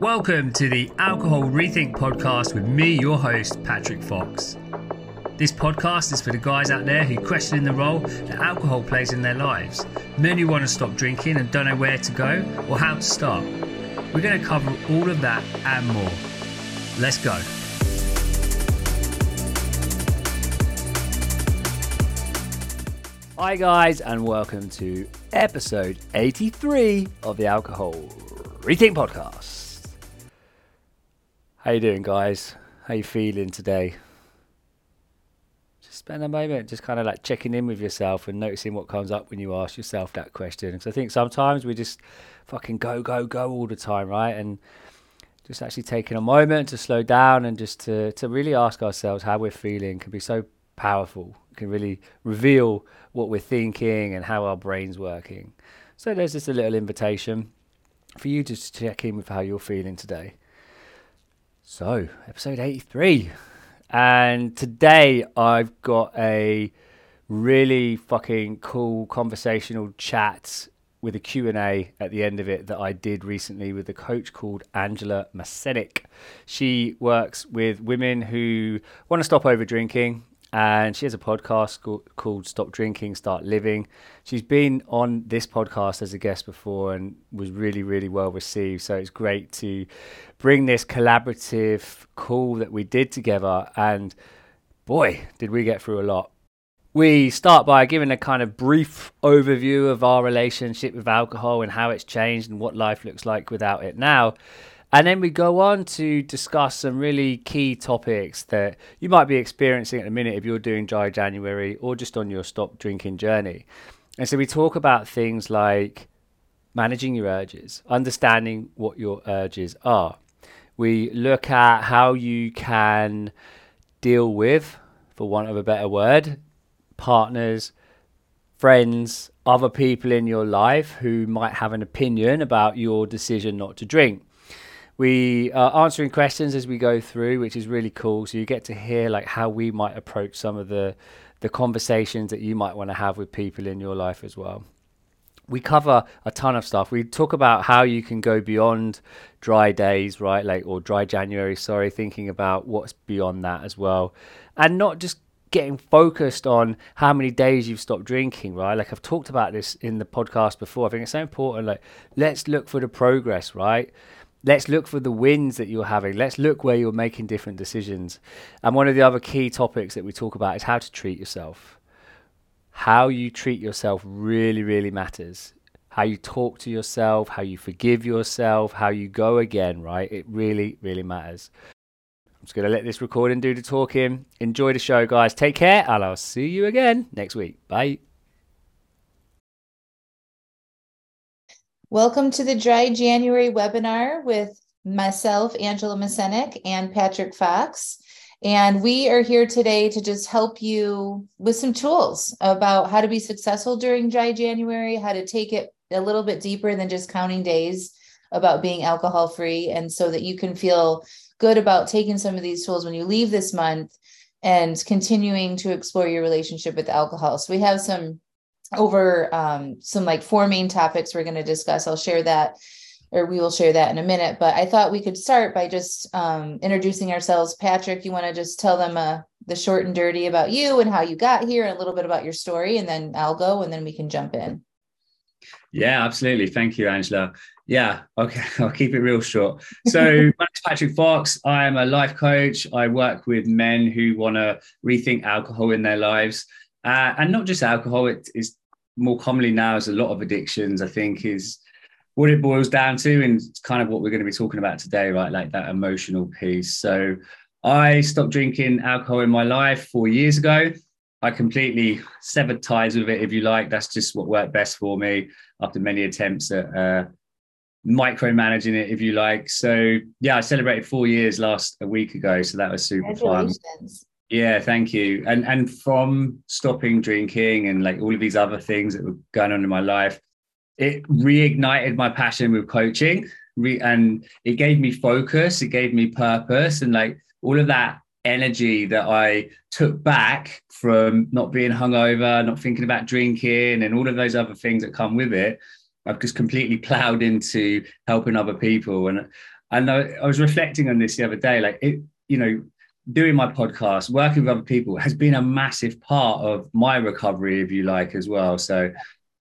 Welcome to the Alcohol Rethink podcast with me, your host, Patrick Fox. This podcast is for the guys out there who question the role that alcohol plays in their lives, men who want to stop drinking and don't know where to go or how to start. We're going to cover all of that and more. Let's go. Hi, guys, and welcome to episode 83 of the Alcohol Rethink Podcast. How you doing, guys? How you feeling today? Just spend a moment just kind of like checking in with yourself and noticing what comes up when you ask yourself that question. Because I think sometimes we just fucking go, go, go all the time, right? And just actually taking a moment to slow down and just to, to really ask ourselves how we're feeling can be so powerful. It can really reveal what we're thinking and how our brain's working. So there's just a little invitation for you to check in with how you're feeling today. So, episode 83. And today I've got a really fucking cool conversational chat with a Q&A at the end of it that I did recently with a coach called Angela Mascenik. She works with women who want to stop over drinking and she has a podcast called Stop Drinking, Start Living. She's been on this podcast as a guest before and was really, really well received. So it's great to bring this collaborative call that we did together. And boy, did we get through a lot. We start by giving a kind of brief overview of our relationship with alcohol and how it's changed and what life looks like without it now. And then we go on to discuss some really key topics that you might be experiencing at the minute if you're doing dry January or just on your stop drinking journey. And so we talk about things like managing your urges, understanding what your urges are. We look at how you can deal with, for want of a better word, partners, friends, other people in your life who might have an opinion about your decision not to drink we are answering questions as we go through, which is really cool. So you get to hear like how we might approach some of the the conversations that you might want to have with people in your life as well. We cover a ton of stuff. We talk about how you can go beyond dry days, right? Like or dry January, sorry, thinking about what's beyond that as well. And not just getting focused on how many days you've stopped drinking, right? Like I've talked about this in the podcast before. I think it's so important. Like, let's look for the progress, right? Let's look for the wins that you're having. Let's look where you're making different decisions. And one of the other key topics that we talk about is how to treat yourself. How you treat yourself really, really matters. How you talk to yourself, how you forgive yourself, how you go again, right? It really, really matters. I'm just going to let this recording do the talking. Enjoy the show, guys. Take care, and I'll see you again next week. Bye. Welcome to the Dry January webinar with myself, Angela Mascenik, and Patrick Fox. And we are here today to just help you with some tools about how to be successful during Dry January, how to take it a little bit deeper than just counting days about being alcohol free, and so that you can feel good about taking some of these tools when you leave this month and continuing to explore your relationship with alcohol. So we have some over um, some like four main topics we're going to discuss. I'll share that, or we will share that in a minute. But I thought we could start by just um, introducing ourselves. Patrick, you want to just tell them uh, the short and dirty about you and how you got here, and a little bit about your story, and then I'll go, and then we can jump in. Yeah, absolutely. Thank you, Angela. Yeah, okay, I'll keep it real short. So, my name is Patrick Fox. I am a life coach. I work with men who want to rethink alcohol in their lives. Uh, and not just alcohol, it is more commonly now as a lot of addictions, I think, is what it boils down to, and it's kind of what we're going to be talking about today, right? Like that emotional piece. So I stopped drinking alcohol in my life four years ago. I completely severed ties with it, if you like. That's just what worked best for me after many attempts at uh, micromanaging it, if you like. So yeah, I celebrated four years last a week ago, so that was super fun. Yeah, thank you. And and from stopping drinking and like all of these other things that were going on in my life, it reignited my passion with coaching. Re- and it gave me focus, it gave me purpose, and like all of that energy that I took back from not being hungover, not thinking about drinking, and all of those other things that come with it. I've just completely plowed into helping other people. And And I, I was reflecting on this the other day, like it, you know, doing my podcast, working with other people has been a massive part of my recovery, if you like, as well. So,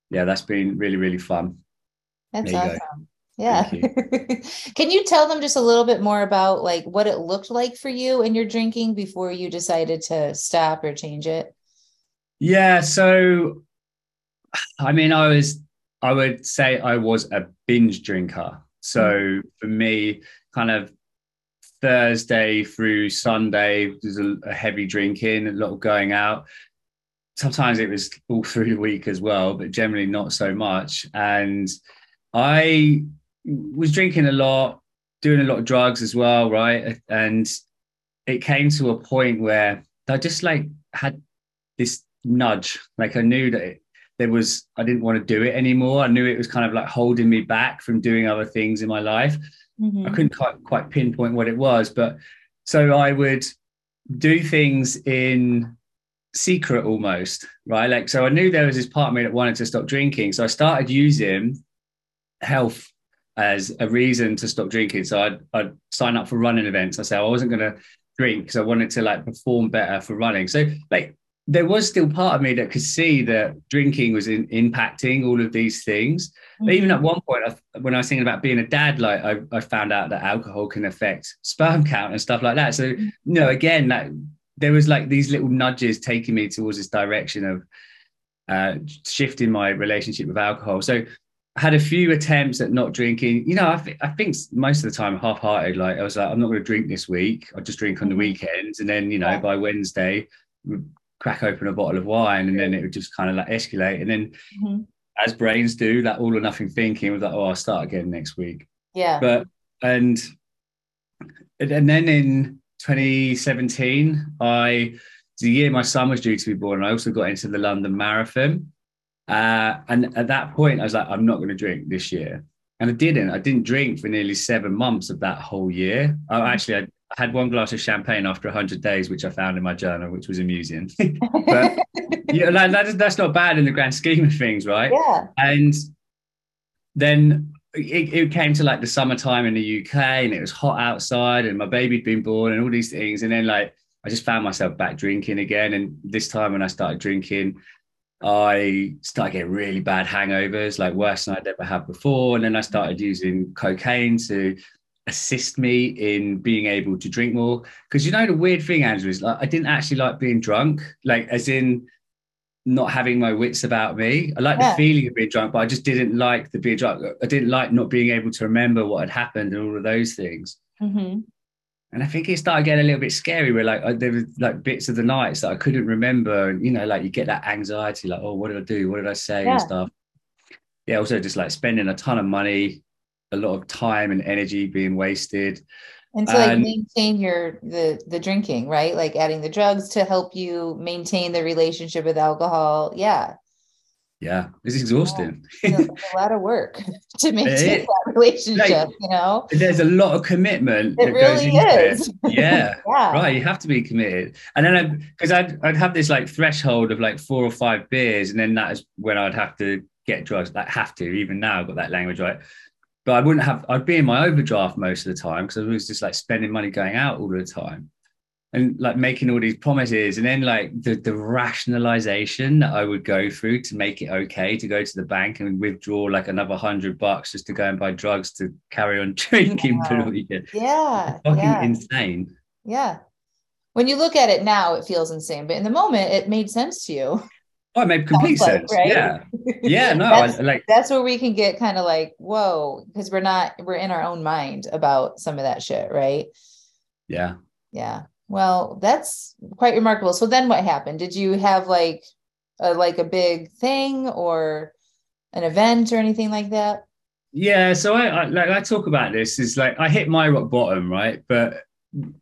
yeah, that's been really, really fun. That's awesome. Yeah. You. Can you tell them just a little bit more about like what it looked like for you and your drinking before you decided to stop or change it? Yeah. So, I mean, I was, I would say I was a binge drinker. So mm-hmm. for me, kind of Thursday through Sunday, there's a, a, heavy drinking, a lot of going out. Sometimes it was all through the week as well, but generally not so much. And I was drinking a lot, doing a lot of drugs as well, right? And it came to a point where I just like had this nudge. Like I knew that it, there was, I didn't want to do it anymore. I knew it was kind of like holding me back from doing other things in my life. Mm-hmm. I couldn't quite, quite pinpoint what it was, but so I would do things in secret almost, right? Like, so I knew there was this part of me that wanted to stop drinking. So I started using health as a reason to stop drinking. So I'd, I'd sign up for running events. I said I wasn't going to drink because I wanted to like perform better for running. So like there was still part of me that could see that drinking was in, impacting all of these things. Mm-hmm. But even at one point, I, when I was thinking about being a dad, like I, I, found out that alcohol can affect sperm count and stuff like that. So, mm-hmm. you know, again, that there was like these little nudges taking me towards this direction of uh, shifting my relationship with alcohol. So I had a few attempts at not drinking. You know, I, th- I think most of the time half-hearted. Like I was like, I'm not going to drink this week. I'll just drink on the mm-hmm. weekends, and then you know, yeah. by Wednesday, crack open a bottle of wine and then it would just kind of like escalate. And then mm-hmm. as brains do, that all or nothing thinking was like, oh, I'll start again next week. Yeah. But and and then in 2017, I the year my son was due to be born, I also got into the London Marathon. Uh, and at that point, I was like, I'm not going to drink this year. And I didn't. I didn't drink for nearly seven months of that whole year. I mm-hmm. actually, I I had one glass of champagne after 100 days, which I found in my journal, which was amusing. but yeah, like, that, that's not bad in the grand scheme of things, right? Yeah. And then it, it, came to like the summertime in the UK and it was hot outside and my baby'd been born and all these things. And then like I just found myself back drinking again. And this time when I started drinking, I started getting really bad hangovers, like worse than I'd ever had before. And then I started using cocaine to assist me in being able to drink more. Because you know the weird thing, Andrew, is like I didn't actually like being drunk, like as in not having my wits about me. I like yeah. the feeling of being drunk, but I just didn't like the being drunk. I didn't like not being able to remember what had happened and all of those things. Mm-hmm. And I think it started getting a little bit scary where like I, there were like bits of the nights that I couldn't remember. And you know, like you get that anxiety, like, oh, what did I do? What did I say? Yeah. And stuff. Yeah, also just like spending a ton of money a lot of time and energy being wasted. And to like maintain your the the drinking right? Like adding the drugs to help you maintain the relationship with alcohol. Yeah. Yeah it's exhausting. Yeah. a lot of work to maintain that relationship like, you know? there's a lot of commitment it really is it. Yeah, yeah. Right you have to be committed. And then because I'd, I'd have this like threshold of like four or five beers and then that is when I'd have to get drugs like have to even now I've got that language right but I wouldn't have, I'd be in my overdraft most of the time because I was just like spending money going out all the time and like making all these promises. And then like the, the rationalization that I would go through to make it okay to go to the bank and withdraw like another hundred bucks just to go and buy drugs to carry on drinking yeah. the weekend. Yeah. fucking yeah. insane. Yeah. When you look at it now, it feels insane, but in the moment, it made sense to you. Oh, it made complete like, sense. Right? Yeah. Yeah. No, that's, I, like that's where we can get kind of like, whoa, because we're not, we're in our own mind about some of that shit, right? Yeah. Yeah. Well, that's quite remarkable. So then what happened? Did you have like a like a big thing or an event or anything like that? Yeah, so I, I like I talk about this is like I hit my rock bottom, right? But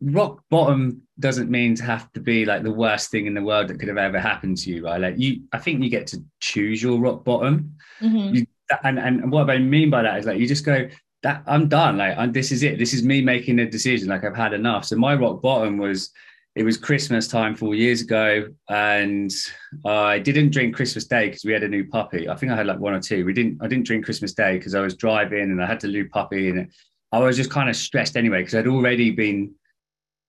rock bottom doesn't mean to have to be like the worst thing in the world that could have ever happened to you right? Like you i think you get to choose your rock bottom. Mm-hmm. you, and and what i mean by that is like you just go that i'm done. Like I'm, this is it. This is me making a decision. Like i've had enough. So my rock bottom was it was christmas time four years ago and i didn't drink christmas day because we had a new puppy. I think i had like one or two. We didn't i didn't drink christmas day because i was driving and i had a new puppy and it, I was just kind of stressed anyway because I'd already been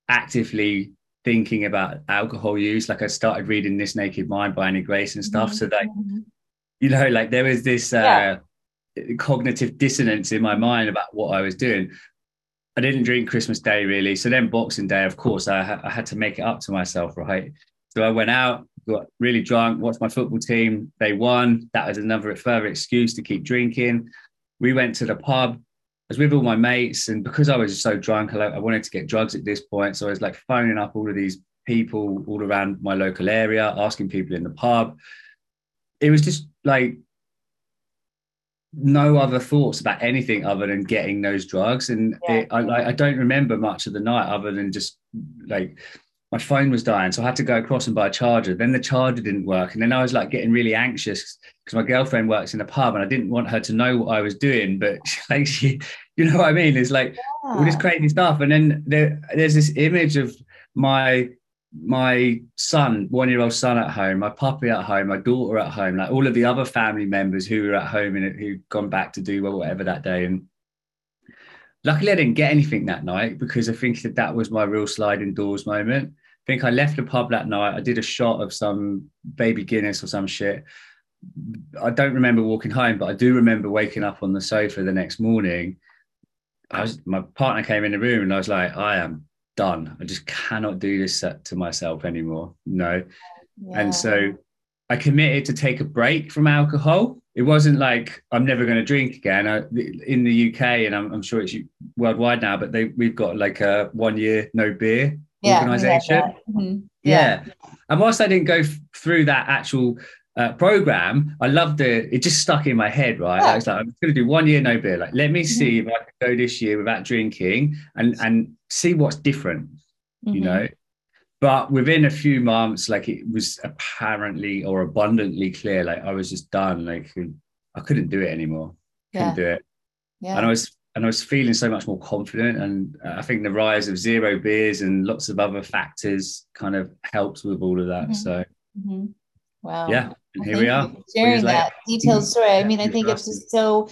actively thinking about alcohol use. Like I started reading This Naked Mind by Annie Grace and stuff. Mm-hmm. So like, mm-hmm. you know, like there was this uh, yeah. cognitive dissonance in my mind about what I was doing. I didn't drink Christmas Day really. So then Boxing Day, of course, I, ha- I had to make it up to myself, right? So I went out, got really drunk, watched my football team. They won. That was another further excuse to keep drinking. We went to the pub was with all my mates, and because I was so drunk, I, I wanted to get drugs at this point. So I was like phoning up all of these people all around my local area, asking people in the pub. It was just like no other thoughts about anything other than getting those drugs. And yeah. it, I, I don't remember much of the night other than just like my phone was dying, so I had to go across and buy a charger. Then the charger didn't work, and then I was like getting really anxious because my girlfriend works in a pub, and I didn't want her to know what I was doing. But like she, you know what I mean? It's like yeah. all this crazy stuff, and then there, there's this image of my my son, one year old son at home, my puppy at home, my daughter at home, like all of the other family members who were at home and who'd gone back to do whatever that day, and luckily I didn't get anything that night because I think that that was my real sliding doors moment I think I left the pub that night. I did a shot of some baby Guinness or some shit. I don't remember walking home, but I do remember waking up on the sofa the next morning. I was my partner came in the room and I was like, I am done. I just cannot do this to myself anymore. No. Yeah. And so I committed to take a break from alcohol. It wasn't like I'm never going to drink again. I, in the UK, and I'm, I'm, sure it's worldwide now, but they we've got like a one year no beer yeah, organization. Mm-hmm. Yeah. yeah. And whilst I didn't go f- through that actual uh, program, I loved it. It just stuck in my head, right? Yeah. I was like, I'm going to do one year no beer. Like, let me see mm-hmm. if I can go this year without drinking and and see what's different, mm-hmm. you know. But within a few months, like it was apparently or abundantly clear, like I was just done. Like I couldn't do it anymore. Couldn't do it. Yeah. And I was and I was feeling so much more confident. And I think the rise of zero beers and lots of other factors kind of helped with all of that. Mm-hmm. So, mm-hmm. wow. Yeah. And here we are. Sharing that detailed story. I mean, I think it's just so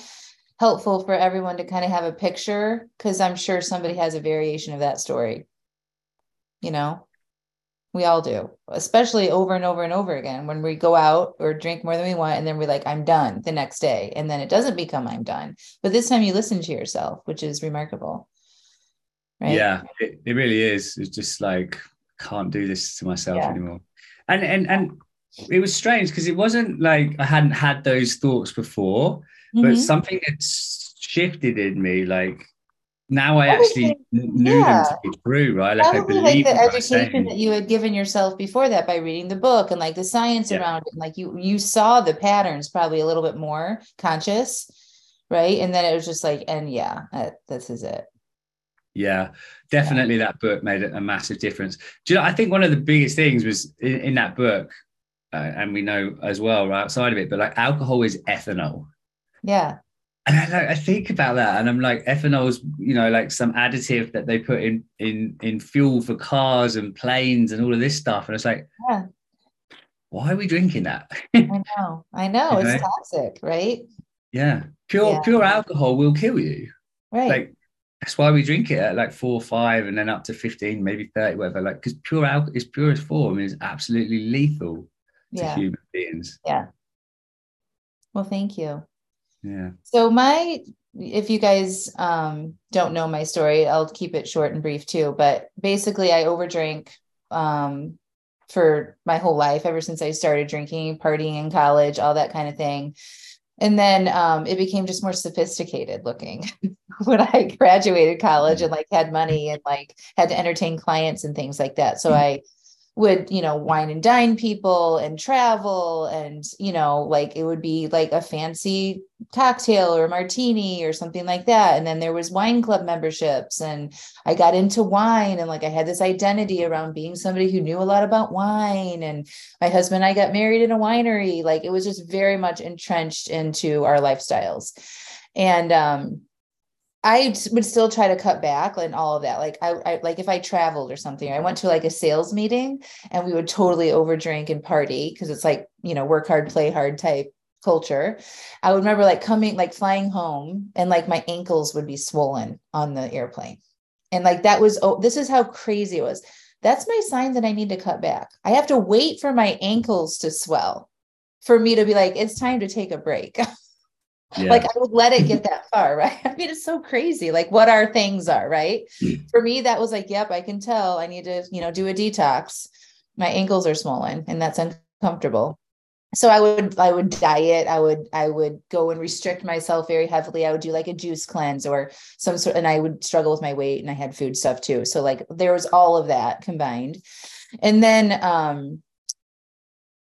helpful for everyone to kind of have a picture because I'm sure somebody has a variation of that story. You know? We all do, especially over and over and over again when we go out or drink more than we want. And then we're like, I'm done the next day. And then it doesn't become I'm done. But this time you listen to yourself, which is remarkable. Right? Yeah, it, it really is. It's just like, can't do this to myself yeah. anymore. And, and, and, it was strange because it wasn't like I hadn't had those thoughts before, mm-hmm. but something had shifted in me. Like now I actually knew yeah. them to be true, right? Like I believe like the education that you had given yourself before that by reading the book and like the science yeah. around it. And like you you saw the patterns probably a little bit more conscious, right? And then it was just like, and yeah, that, this is it. Yeah, definitely yeah. that book made a massive difference. Do you know, I think one of the biggest things was in, in that book, uh, and we know as well right outside of it, but like alcohol is ethanol. Yeah and I, like, I think about that and I'm like ethanol's you know like some additive that they put in in in fuel for cars and planes and all of this stuff. And it's like yeah. why are we drinking that? I know. I know. It's know? toxic right? Yeah. Pure yeah. pure alcohol will kill you. Right. Like that's why we drink it at like four or five and then up to 15 maybe 30 whatever. Like because pure alcohol is purest form. Is absolutely lethal yeah. to human beings. Yeah. Well thank you yeah. So my if you guys um, don't know my story, I'll keep it short and brief too. But basically, I overdrank um, for my whole life, ever since I started drinking, partying in college, all that kind of thing. And then um, it became just more sophisticated looking when I graduated college and like had money and like had to entertain clients and things like that. So I would you know wine and dine people and travel and you know like it would be like a fancy cocktail or martini or something like that. And then there was wine club memberships and i got into wine and like i had this identity around being somebody who knew a lot about wine. And my husband and i got married in a winery. Like it was just very much entrenched into our lifestyles. And um I would still try to cut back and all of that. Like I, I, like if I traveled or something, I went to like a sales meeting and we would totally overdrink and party because it's like, you know, work hard, play hard type culture, I would remember like coming, like flying home, and like my ankles would be swollen on the airplane. And like that was, oh, this is how crazy it was. That's my sign that I need to cut back. I have to wait for my ankles to swell for me to be like, it's time to take a break. Yeah. like I would let it get that far, right? I mean, it's so crazy. Like what our things are, right? Mm. For me, that was like, yep, I can tell I need to, you know, do a detox. My ankles are swollen and that's uncomfortable so i would i would diet i would i would go and restrict myself very heavily i would do like a juice cleanse or some sort and i would struggle with my weight and i had food stuff too so like there was all of that combined and then um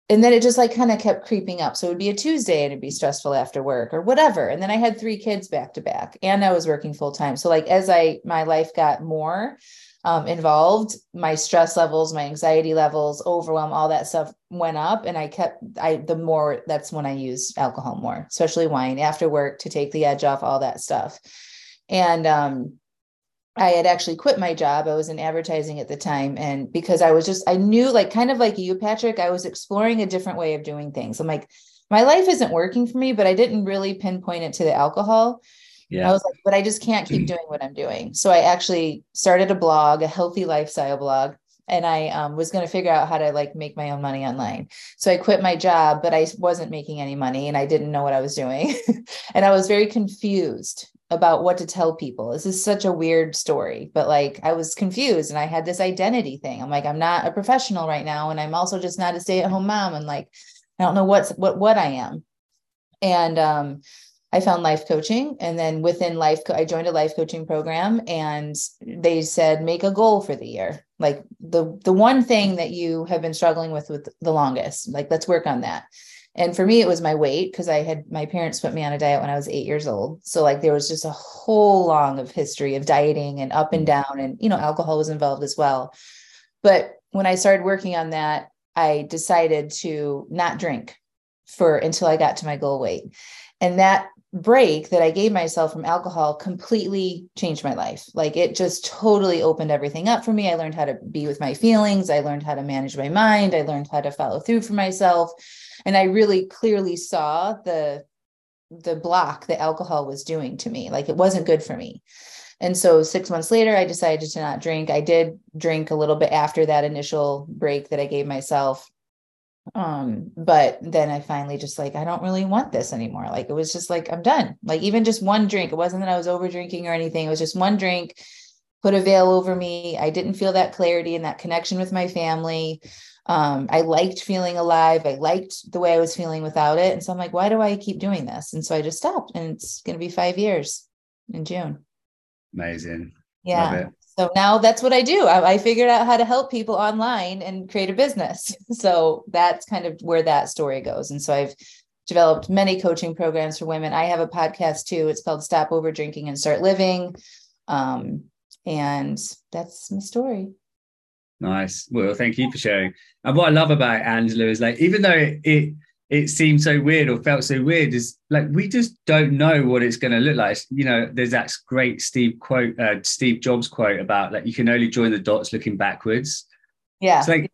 and then it just like kind of kept creeping up so it would be a tuesday and it'd be stressful after work or whatever and then i had three kids back to back and i was working full time so like as i my life got more um, involved, my stress levels, my anxiety levels, overwhelm, all that stuff went up. And I kept, I, the more that's when I used alcohol more, especially wine after work to take the edge off all that stuff. And, um, I had actually quit my job. I was in advertising at the time. And because I was just, I knew, like, kind of like you, Patrick, I was exploring a different way of doing things. I'm like, my life isn't working for me, but I didn't really pinpoint it to the alcohol. Yeah. I was like, but I just can't keep doing what I'm doing. So I actually started a blog, a healthy lifestyle blog, and I um, was going to figure out how to like make my own money online. So I quit my job, but I wasn't making any money and I didn't know what I was doing. and I was very confused about what to tell people. This is such a weird story, but like I was confused and I had this identity thing. I'm like, I'm not a professional right now. And I'm also just not a stay at home mom. And like, I don't know what's what, what I am. And, um, I found life coaching. And then within life, co- I joined a life coaching program and they said, make a goal for the year. Like the, the one thing that you have been struggling with, with the longest, like, let's work on that. And for me, it was my weight because I had my parents put me on a diet when I was eight years old. So like there was just a whole long of history of dieting and up and mm. down and, you know, alcohol was involved as well. But when I started working on that, I decided to not drink for until I got to my goal weight. And that break that I gave myself from alcohol completely changed my life. Like it just totally opened everything up for me. I learned how to be with my feelings. I learned how to manage my mind. I learned how to follow through for myself. And I really clearly saw the the block that alcohol was doing to me. Like it wasn't good for me. And so 6 months later I decided to not drink. I did drink a little bit after that initial break that I gave myself um but then i finally just like i don't really want this anymore like it was just like i'm done like even just one drink it wasn't that i was over drinking or anything it was just one drink put a veil over me i didn't feel that clarity and that connection with my family um i liked feeling alive i liked the way i was feeling without it and so i'm like why do i keep doing this and so i just stopped and it's going to be 5 years in june amazing yeah so now that's what I do. I, I, figured out how to help people online and create a business. So that's kind of where that story goes. And so I've developed many coaching programs for women. I have a podcast too. It's called Stop Over Drinking and Start Living. Um, and that's my story. Nice. Well, thank you for sharing. And what I love about Angela is like, even though it, it it seemed so weird or felt so weird is like we just don't know what it's going to look like you know there's that great steve quote uh, steve jobs quote about like you can only join the dots looking backwards yeah it's like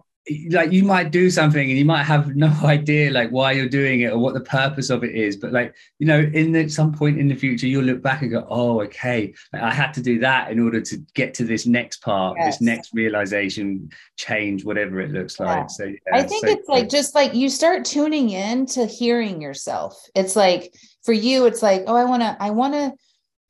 like you might do something and you might have no idea like why you're doing it or what the purpose of it is but like you know in the, some point in the future you'll look back and go oh okay like, i had to do that in order to get to this next part yes. this next realization change whatever it looks yeah. like so yeah, i think so it's cool. like just like you start tuning in to hearing yourself it's like for you it's like oh i want to i want to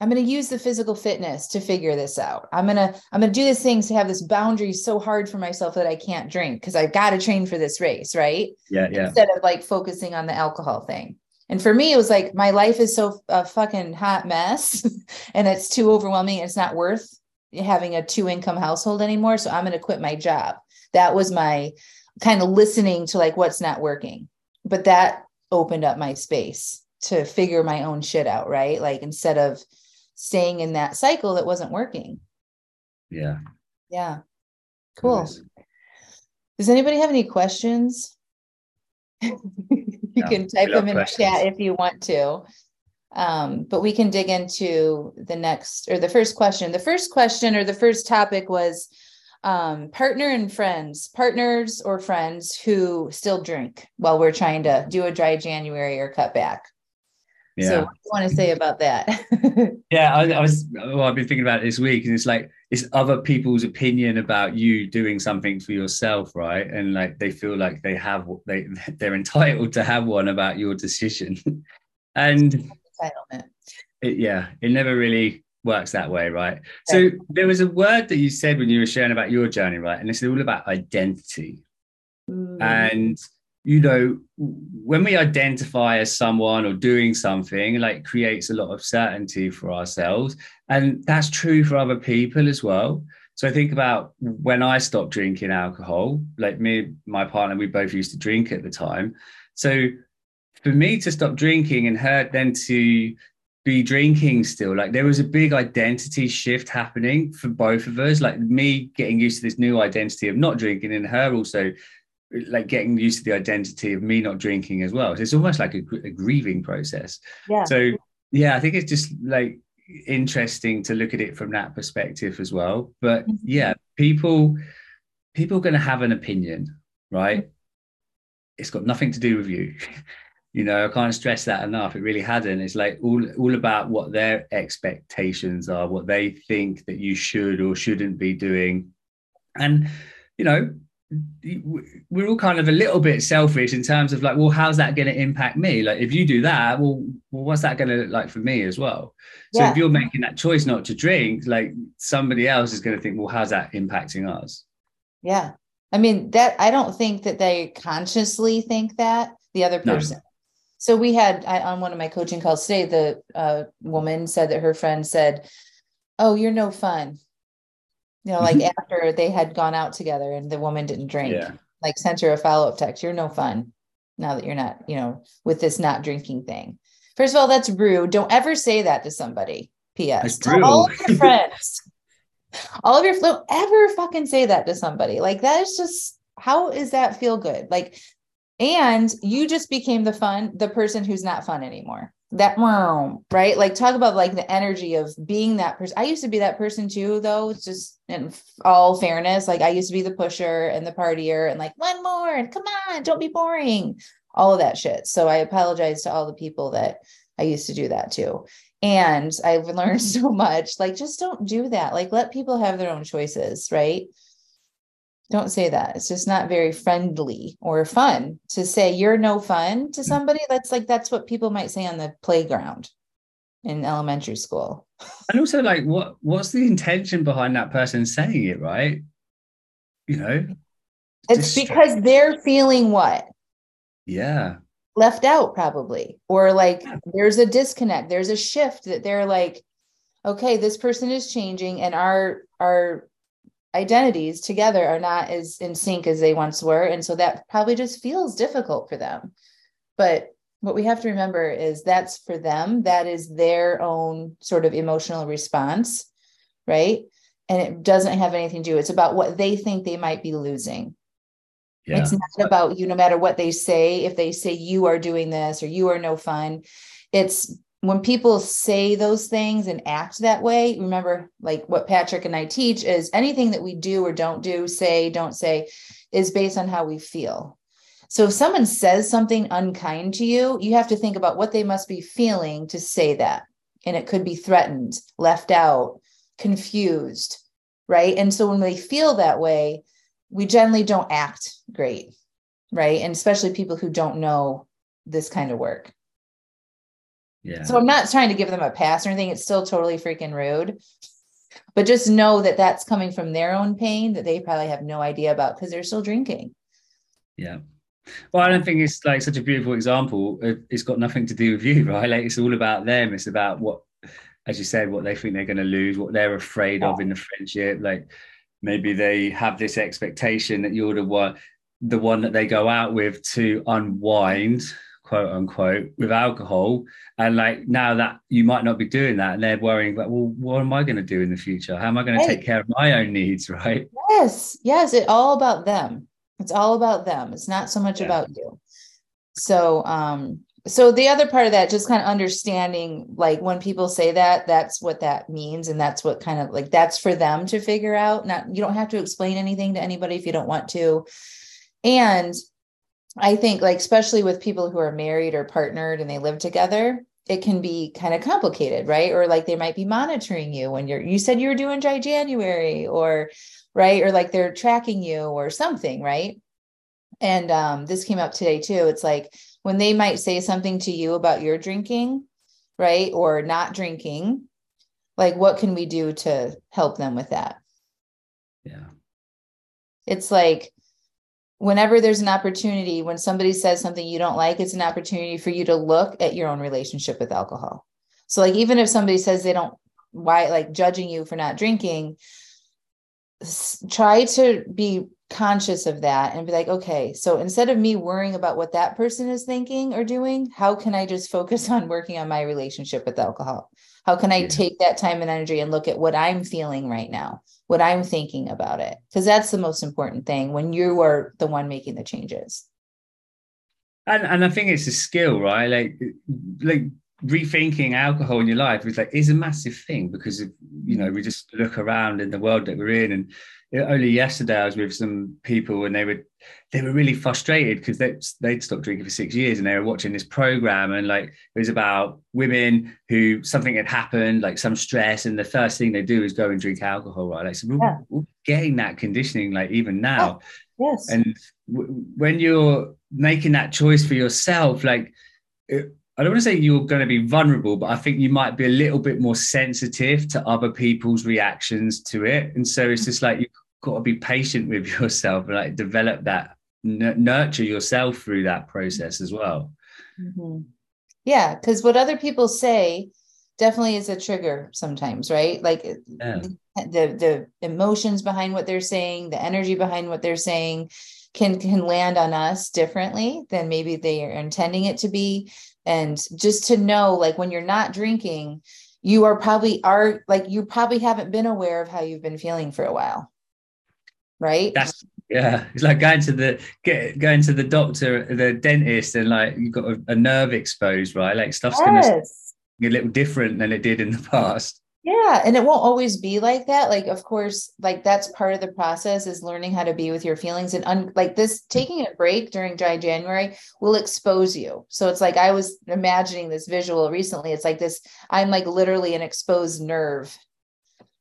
I'm going to use the physical fitness to figure this out. I'm going to I'm going to do these things to have this boundary so hard for myself that I can't drink because I've got to train for this race, right? Yeah, yeah. Instead of like focusing on the alcohol thing. And for me, it was like my life is so a fucking hot mess, and it's too overwhelming. It's not worth having a two income household anymore. So I'm going to quit my job. That was my kind of listening to like what's not working. But that opened up my space to figure my own shit out, right? Like instead of staying in that cycle that wasn't working. Yeah. Yeah. Cool. Nice. Does anybody have any questions? you yeah, can type them in questions. chat if you want to. Um, but we can dig into the next or the first question. The first question or the first topic was um, partner and friends, partners or friends who still drink while we're trying to do a dry January or cut back. Yeah. So what do you want to say about that? yeah, I, I, was well, I've been thinking about it this week, and it's like it's other people's opinion about you doing something for yourself, right? And like they feel like they have they they're entitled to have one about your decision. and. It, yeah, it never really works that way, right? So there was a word that you said when you were sharing about your journey, right? And it's all about identity. Mm. And you know, when we identify as someone or doing something, like creates a lot of certainty for ourselves. And that's true for other people as well. So I think about when I stopped drinking alcohol, like me, my partner, we both used to drink at the time. So for me to stop drinking and her then to be drinking still like there was a big identity shift happening for both of us like me getting used to this new identity of not drinking and her also like getting used to the identity of me not drinking as well. So it's almost like a, a grieving process. Yeah. So yeah i think it's just like interesting to look at it from that perspective as well. But mm-hmm. yeah people people are going to have an opinion right? Mm-hmm. it's got nothing to do with you. You know i can't stress that enough. It really hadn't. It's like all all about what their expectations are what they think that you should or shouldn't be doing. And you know we're all kind of a little bit selfish in terms of like well how's that going to impact me like if you do that well, well what's that going to look like for me as well so yeah. if you're making that choice not to drink like somebody else is going to think well how's that impacting us yeah i mean that i don't think that they consciously think that the other person no. So we had I, on one of my coaching calls today, the uh, woman said that her friend said, "Oh, you're no fun." You know, like after they had gone out together and the woman didn't drink, yeah. like sent her a follow up text, "You're no fun." Now that you're not, you know, with this not drinking thing. First of all, that's rude. Don't ever say that to somebody. P.S. To all of your friends, all of your don't ever fucking say that to somebody. Like that is just how is that feel good? Like and you just became the fun the person who's not fun anymore that right like talk about like the energy of being that person i used to be that person too though it's just in all fairness like i used to be the pusher and the partier and like one more and come on don't be boring all of that shit so i apologize to all the people that i used to do that too and i've learned so much like just don't do that like let people have their own choices right don't say that. It's just not very friendly or fun to say you're no fun to mm. somebody. That's like that's what people might say on the playground in elementary school. And also like what what's the intention behind that person saying it, right? You know? It's because they're feeling what? Yeah. Left out probably. Or like there's a disconnect. There's a shift that they're like okay, this person is changing and our our identities together are not as in sync as they once were. And so that probably just feels difficult for them. But what we have to remember is that's for them, that is their own sort of emotional response, right? And it doesn't have anything to do, it's about what they think they might be losing. Yeah. It's not about you, no matter what they say. If they say you are doing this or you are no fun, it's when people say those things and act that way, remember, like what Patrick and I teach is anything that we do or don't do, say, don't say, is based on how we feel. So if someone says something unkind to you, you have to think about what they must be feeling to say that. And it could be threatened, left out, confused, right? And so when they feel that way, we generally don't act great, right? And especially people who don't know this kind of work. Yeah. So I'm not trying to give them a pass or anything. It's still totally freaking rude. But just know that that's coming from their own pain that they probably have no idea about because they're still drinking. Yeah. Well, I don't think it's like such a beautiful example. It's got nothing to do with you, right? Like it's all about them. It's about what, as you said, what they think they're going to lose, what they're afraid yeah. of in the friendship. Like maybe they have this expectation that you're the one, the one that they go out with to unwind quote unquote with alcohol and like now that you might not be doing that and they're worrying about well what am i going to do in the future how am i going to take care of my own needs right yes yes it's all about them it's all about them. It's not so much yeah. about you. So um so the other part of that just kind of understanding like when people say that that's what that means and that's what kind of like that's for them to figure out. Not you don't have to explain anything to anybody if you don't want to. And i think like especially with people who are married or partnered and they live together it can be kind of complicated right? Or like they might be monitoring you when you're you said you were doing dry january or right or like they're tracking you or something right and um this came up today too it's like when they might say something to you about your drinking, right? Or not drinking, like what can we do to help them with that? Yeah. It's like whenever there's an opportunity, when somebody says something you don't like, it's an opportunity for you to look at your own relationship with alcohol. So, like, even if somebody says they don't, why, like, judging you for not drinking, try to be conscious of that and be like, okay, so instead of me worrying about what that person is thinking or doing, how can I just focus on working on my relationship with alcohol? How can I yeah. take that time and energy and look at what I'm feeling right now, what I'm thinking about it? Because that's the most important thing when you are the one making the changes. And and I think it's a skill, right? Like like rethinking alcohol in your life is like is a massive thing because of, you know we just look around in the world that we're in. And only yesterday I was with some people and they were they were really frustrated because they they'd stopped drinking for six years and they were watching this program and like it was about women who something had happened like some stress and the first thing they do is go and drink alcohol right? Like so we're, yeah. we're getting that conditioning like even now. Oh, yes. And w- when you're making that choice for yourself like it, I don't want to say you're going to be vulnerable, but I think you might be a little bit more sensitive to other people's reactions to it. And so it's just like you've got to be patient with yourself and like develop that, n- nurture yourself through that process as well. Mm-hmm. Yeah. Because what other people say definitely is a trigger sometimes, right? Like yeah. the, the emotions behind what they're saying, the energy behind what they're saying can can land on us differently than maybe they are intending it to be and just to know like when you're not drinking you are probably are like you probably haven't been aware of how you've been feeling for a while right? That's yeah it's like going to the get going to the doctor the dentist and like you've got a, a nerve exposed right? Like stuff's yes. gonna be a little different than it did in the past yeah. And it won't always be like that. Like, of course, like that's part of the process is learning how to be with your feelings. And un- like this, taking a break during dry January will expose you. So it's like I was imagining this visual recently. It's like this I'm like literally an exposed nerve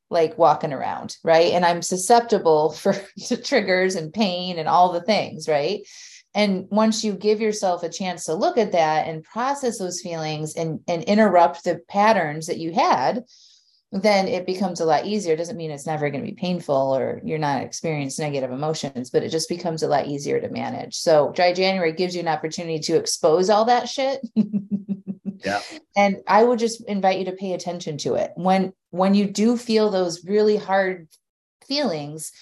like walking around, right? And I'm susceptible for to triggers and pain and all the things, right? And once you give yourself a chance to look at that and process those feelings and, and interrupt the patterns that you had, then it becomes a lot easier. It doesn't mean it's never going to be painful or you're not experiencing negative emotions, but it just becomes a lot easier to manage. So dry January gives you an opportunity to expose all that shit. yeah. And I would just invite you to pay attention to it. When when you do feel those really hard feelings,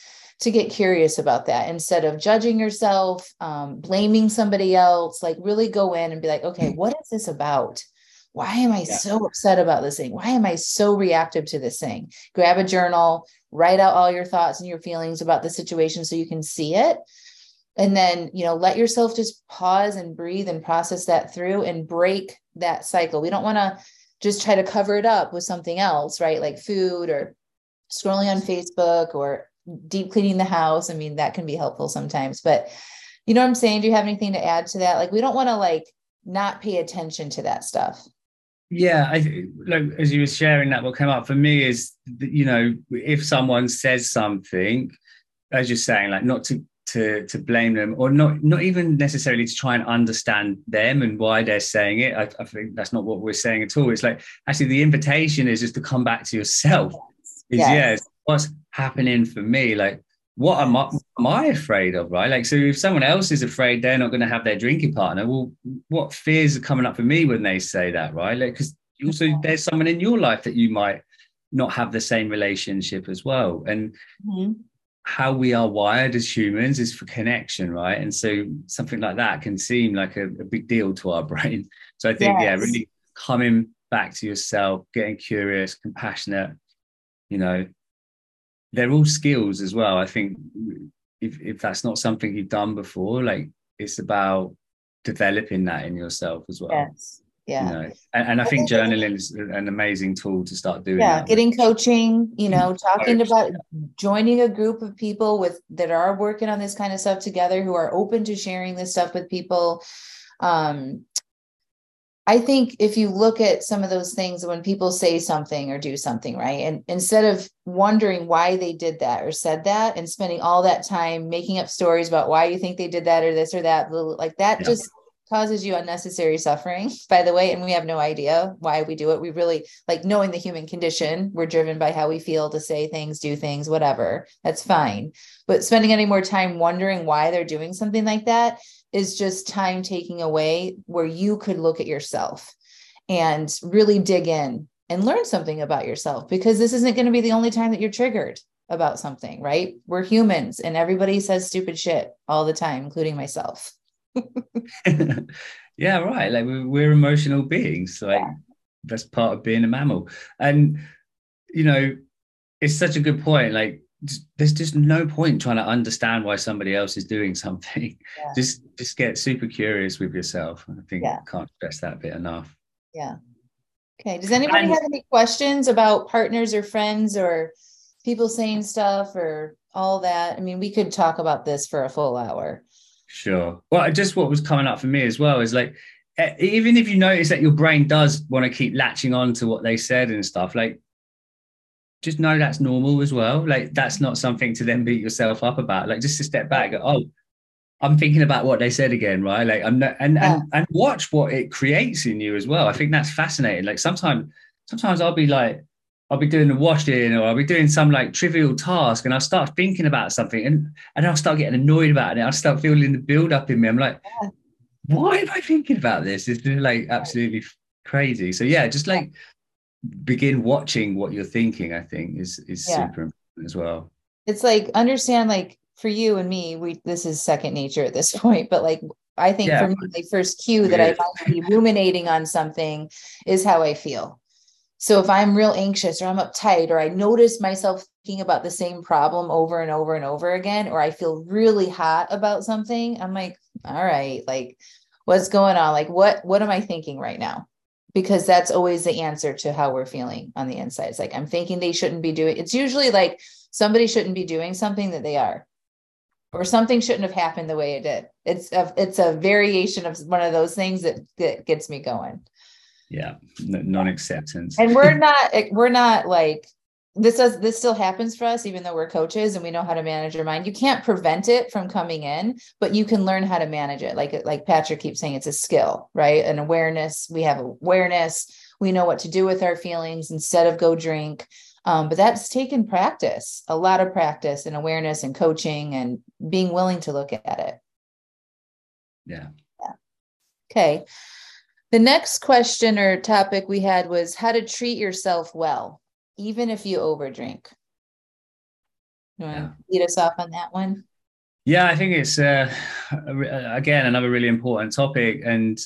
to get curious about that instead of judging yourself, um, blaming somebody else, like really go in and be like, okay, what is this about? Why am I yeah. so upset about this thing? Why am I so reactive to this thing? Grab a journal, write out all your thoughts and your feelings about the situation so you can see it. And then, you know, let yourself just pause and breathe and process that through and break that cycle. We don't want to just try to cover it up with something else, right? Like food or scrolling on Facebook or deep cleaning the house. I mean, that can be helpful sometimes, but you know what I'm saying? Do you have anything to add to that? Like, we don't want to like not pay attention to that stuff yeah i like as you were sharing that what came up for me is that, you know if someone says something as you're saying like not to to to blame them or not not even necessarily to try and understand them and why they're saying it I, I, think that's not what we're saying at all. It's like actually the invitation is just to come back to yourself. Is yes, yes what's happening for me? Like what am I, am I afraid of, right? Like, so if someone else is afraid they're not going to have their drinking partner, well, what fears are coming up for me when they say that, right? Like, because also there's someone in your life that you might not have the same relationship as well. And mm-hmm. how we are wired as humans is for connection, right? And so something like that can seem like a, a big deal to our brain. So I think, yes. yeah, really coming back to yourself, getting curious, compassionate, you know, they're all skills as well. I think if, if that's not something you've done before, like it's about developing that in yourself as well. Yes. Yeah. You know? and, and I, I think, think journaling is an amazing tool to start doing. Yeah, getting coaching, you know, talking about joining a group of people with that are working on this kind of stuff together who are open to sharing this stuff with people. Um, I think if you look at some of those things when people say something or do something, right? And instead of wondering why they did that or said that and spending all that time making up stories about why you think they did that or this or that, like that yeah. just causes you unnecessary suffering, by the way. And we have no idea why we do it. We really like knowing the human condition. We're driven by how we feel to say things, do things, whatever. That's fine. But spending any more time wondering why they're doing something like that is just time taking away where you could look at yourself and really dig in and learn something about yourself because this isn't going to be the only time that you're triggered about something, right? We're humans and everybody says stupid shit all the time, including myself. yeah, right. Like we're, we're emotional beings. Like yeah. that's part of being a mammal. And, you know, it's such a good point. Like there's just no point trying to understand why somebody else is doing something. Yeah. Just just get super curious with yourself. I think yeah. I can't stress that bit enough. Yeah. Okay. Does anybody and, have any questions about partners or friends or people saying stuff or all that? I mean, we could talk about this for a full hour. Sure. Well, just what was coming up for me as well is like even if you notice that your brain does want to keep latching on to what they said and stuff, like just know that's normal as well. Like that's not something to then beat yourself up about. Like just to step back, go, oh, I'm thinking about what they said again, right? Like I'm not, and, yeah. and and watch what it creates in you as well. I think that's fascinating. Like sometimes sometimes I'll be like, I'll be doing the washing or I'll be doing some like trivial task and I'll start thinking about something and, and I'll start getting annoyed about it. I'll start feeling the build up in me. I'm like, yeah. why am I thinking about this? It's like absolutely crazy. So yeah, just like begin watching what you're thinking, I think is is yeah. super important as well. It's like understand like for you and me, we this is second nature at this point, but like I think yeah. for me, the first cue that I might be ruminating on something is how I feel. So if I'm real anxious or I'm uptight or I notice myself thinking about the same problem over and over and over again, or I feel really hot about something, I'm like, all right, like what's going on? Like what what am I thinking right now? Because that's always the answer to how we're feeling on the inside. It's like I'm thinking they shouldn't be doing. It's usually like somebody shouldn't be doing something that they are, or something shouldn't have happened the way it did. It's a it's a variation of one of those things that that gets me going. Yeah, non acceptance. And we're not we're not like this does this still happens for us even though we're coaches and we know how to manage your mind. You can't prevent it from coming in but you can learn how to manage it. Like like patrick keeps saying it's a skill right? An awareness we have awareness we know what to do with our feelings instead of go drink. Um, but that's taken practice a lot of practice and awareness and coaching and being willing to look at it. Yeah. Yeah. Okay. The next question or topic we had was how to treat yourself well even if you overdrink. You want yeah. to lead us off on that one? Yeah, I think it's uh, again another really important topic, and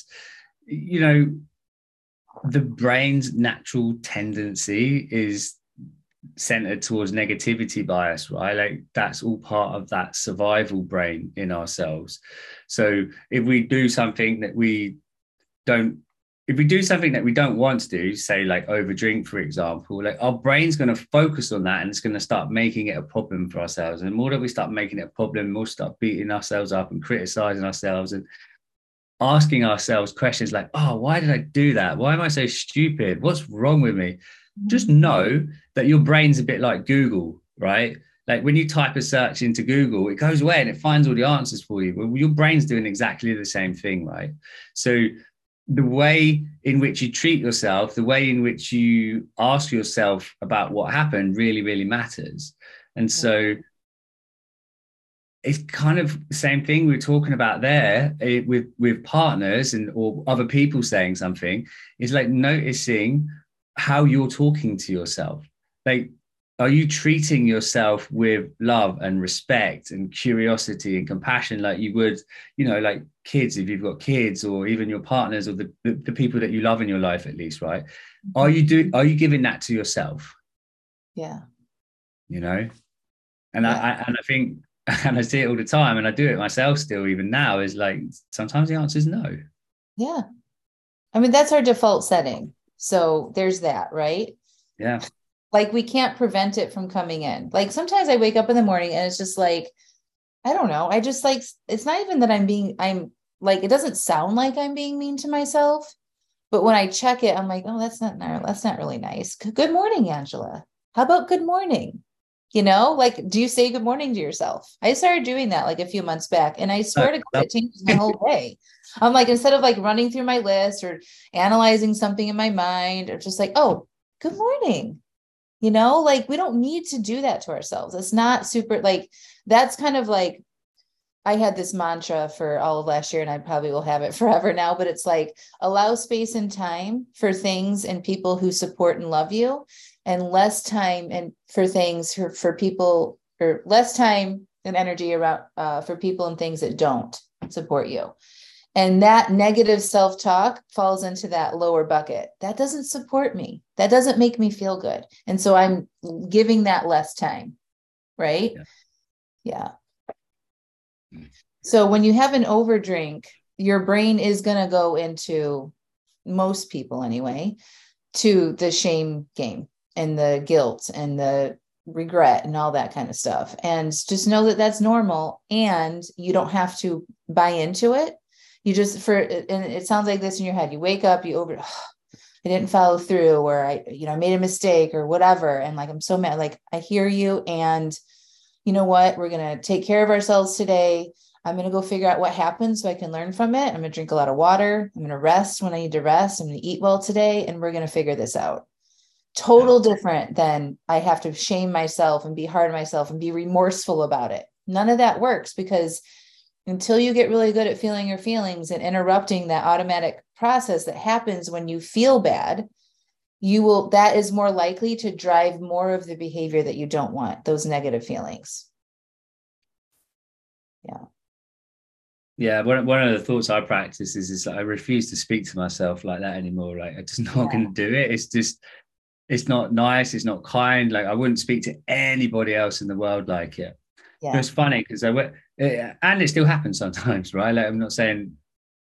you know, the brain's natural tendency is centered towards negativity bias, right? Like that's all part of that survival brain in ourselves. So if we do something that we don't if we do something that we don't want to do, say like overdrink, for example, like our brain's going to focus on that and it's going to start making it a problem for ourselves. And the more that we start making it a problem, we'll start beating ourselves up and criticizing ourselves and asking ourselves questions like, oh, why did I do that? Why am I so stupid? What's wrong with me? Mm-hmm. Just know that your brain's a bit like Google, right? Like when you type a search into Google, it goes away and it finds all the answers for you. Well, your brain's doing exactly the same thing, right? So the way in which you treat yourself, the way in which you ask yourself about what happened really, really matters. And so it's kind of the same thing we are talking about there eh, with with partners and or other people saying something is like noticing how you're talking to yourself. Like are you treating yourself with love and respect and curiosity and compassion like you would you know like kids if you've got kids or even your partners or the, the, the people that you love in your life at least right mm-hmm. are you do are you giving that to yourself yeah you know and yeah. I, I and i think and I see it all the time, and I do it myself still, even now. Is like sometimes the answer is no. Yeah, I mean that's our default setting. So there's that, right? Yeah. Like we can't prevent it from coming in. Like sometimes I wake up in the morning and it's just like, I don't know. I just like it's not even that I'm being I'm like it doesn't sound like I'm being mean to myself, but when I check it, I'm like, oh, that's not that's not really nice. Good morning, Angela. How about good morning? You know, like, do you say good morning to yourself? I started doing that like a few months back, and I swear to God, it changes my whole day. I'm like, instead of like running through my list or analyzing something in my mind, or just like, oh, good morning. You know, like we don't need to do that to ourselves. It's not super like that's kind of like I had this mantra for all of last year, and I probably will have it forever now, but it's like allow space and time for things and people who support and love you, and less time and for things for, for people or less time and energy around uh, for people and things that don't support you. And that negative self talk falls into that lower bucket. That doesn't support me. That doesn't make me feel good. And so I'm giving that less time. Right. Yeah. yeah. So when you have an overdrink, your brain is going to go into most people anyway to the shame game and the guilt and the regret and all that kind of stuff. And just know that that's normal and you don't have to buy into it. You just for and it sounds like this in your head. You wake up you over oh, i didn't follow through or i you know i made a mistake or whatever. And like i'm so mad. Like i hear you and you know what? We're going to take care of ourselves today. I'm going to go figure out what happened so i can learn from it. I'm going to drink a lot of water. I'm going to rest when i need to rest. I'm going to eat well today and we're going to figure this out. Total different than i have to shame myself and be hard on myself and be remorseful about it. None of that works because until you get really good at feeling your feelings and interrupting that automatic process that happens when you feel bad you will that is more likely to drive more of the behavior that you don't want those negative feelings. Yeah. Yeah one, one of the thoughts i practice is, is i refuse to speak to myself like that anymore. Like i'm just not yeah. going to do it. It's just it's not nice. It's not kind. Like i wouldn't speak to anybody else in the world like it. Yeah. it's funny because i went and it still happens sometimes, right? Like I'm not saying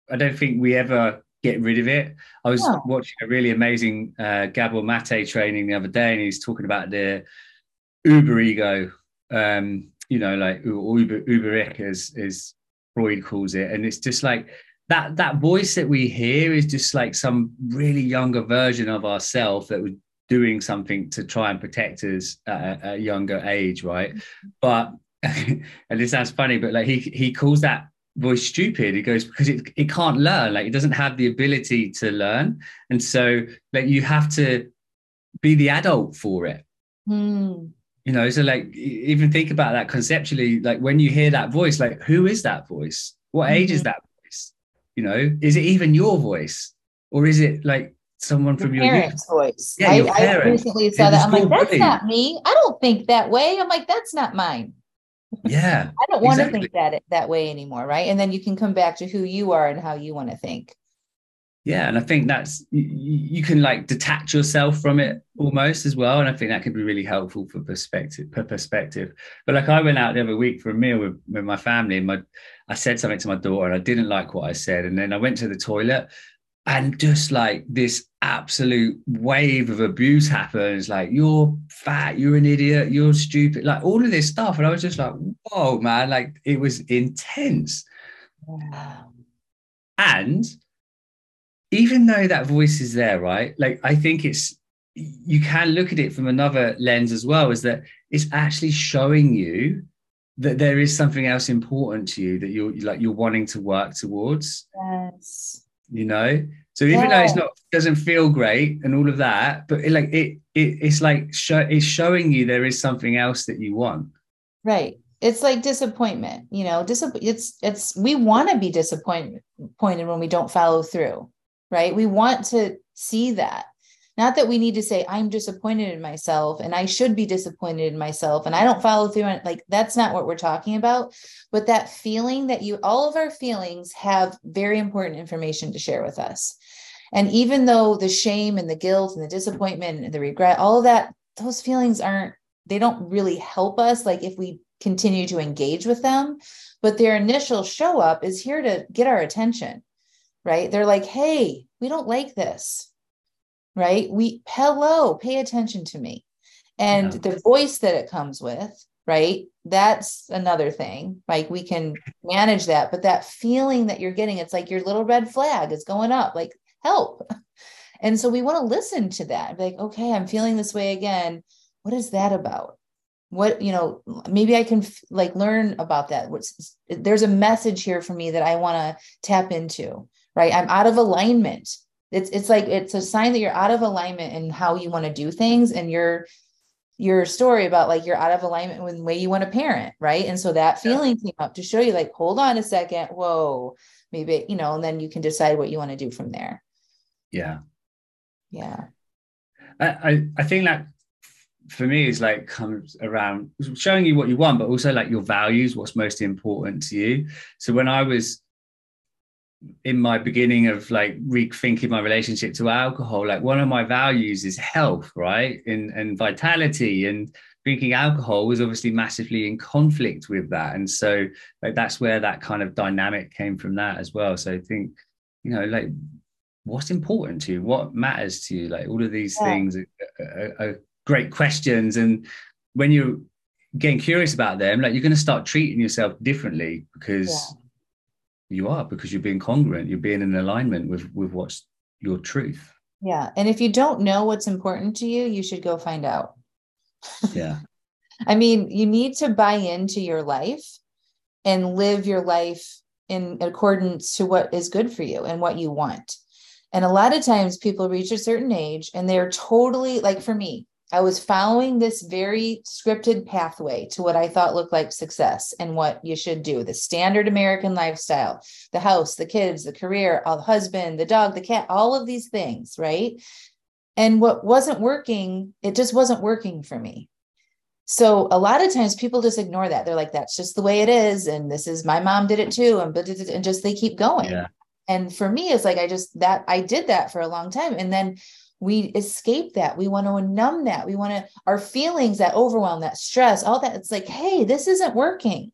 I don't think we ever get rid of it. I was yeah. watching a really amazing uh, Gabor Mate training the other day, and he's talking about the Uber ego. Um, you know, like Uber Uberic as as Freud calls it, and it's just like that that voice that we hear is just like some really younger version of ourselves that was doing something to try and protect us at a, a younger age, right? Mm-hmm. But and this sounds funny, but like he he calls that voice stupid. He goes because it it can't learn, like it doesn't have the ability to learn, and so like you have to be the adult for it. Hmm. You know, so like even think about that conceptually. Like when you hear that voice, like who is that voice? What age mm-hmm. is that voice? You know, is it even your voice, or is it like someone from your parents' voice? Yeah, I, I recently saw that. I'm like, that's not me. I don't think that way. I'm like, that's not mine. Yeah. I don't want exactly. to think that that way anymore, right? And then you can come back to who you are and how you want to think. Yeah, and I think that's you, you can like detach yourself from it almost as well, and I think that can be really helpful for perspective. For perspective, but like I went out the other week for a meal with, with my family, and my I said something to my daughter, and I didn't like what I said, and then I went to the toilet, and just like this absolute wave of abuse happens like you're fat you're an idiot you're stupid like all of this stuff. And i was just like whoa man like it was intense. Wow. and even though that voice is there right like i think it's you can look at it from another lens as well is that it's actually showing you that there is something else important to you that you're like you're wanting to work towards. Yes you know? So even yeah. though it's not doesn't feel great and all of that but it, like it, it it's like show, it's showing you there is something else that you want. Right. It's like disappointment you know? Disapp- it's it's we want to be disappointed when we don't follow through right? We want to see that not that we need to say, I'm disappointed in myself and I should be disappointed in myself and I don't follow through on it. Like, that's not what we're talking about. But that feeling that you, all of our feelings have very important information to share with us. And even though the shame and the guilt and the disappointment and the regret, all of that, those feelings aren't, they don't really help us. Like, if we continue to engage with them. But their initial show up is here to get our attention, right? They're like, hey, we don't like this, right? We, hello, pay attention to me. And yeah. the voice that it comes with, right? That's another thing. Like we can manage that, but that feeling that you're getting, it's like your little red flag is going up, like help. And so we want to listen to that. Like, okay, I'm feeling this way again. What is that about? What, you know, maybe I can f- like learn about that. What's there's a message here for me that I want to tap into, right? I'm out of alignment. It's it's like it's a sign that you're out of alignment in how you want to do things and you're your story about like you're out of alignment with the way you want to parent, right? And so that feeling yeah. came up to show you like, hold on a second, whoa, maybe, you know, and then you can decide what you want to do from there. Yeah. Yeah. I, I, I think that for me is like comes around showing you what you want, but also like your values, what's most important to you. So when I was in my beginning of like rethinking my relationship to alcohol like one of my values is health right? And and vitality and drinking alcohol was obviously massively in conflict with that. And so like that's where that kind of dynamic came from that as well. So i think you know like what's important to you? What matters to you? Like all of these yeah. things are, are, are great questions. And when you're getting curious about them like you're going to start treating yourself differently because yeah you are because you're being congruent. You're being in alignment with with what's your truth. Yeah. And if you don't know what's important to you you should go find out. Yeah. I mean you need to buy into your life and live your life in accordance to what is good for you and what you want. And a lot of times people reach a certain age and they're totally like for me I was following this very scripted pathway to what I thought looked like success and what you should do the standard American lifestyle, the house, the kids, the career, uh, the husband, the dog, the cat, all of these things, right? And what wasn't working, it just wasn't working for me. So a lot of times people just ignore that. They're like, that's just the way it is. And this is my mom did it too. And, and just they keep going. Yeah. And for me, it's like I just that I did that for a long time. And then we escape that. We want to numb that. We want to our feelings that overwhelm that stress all that it's like hey this isn't working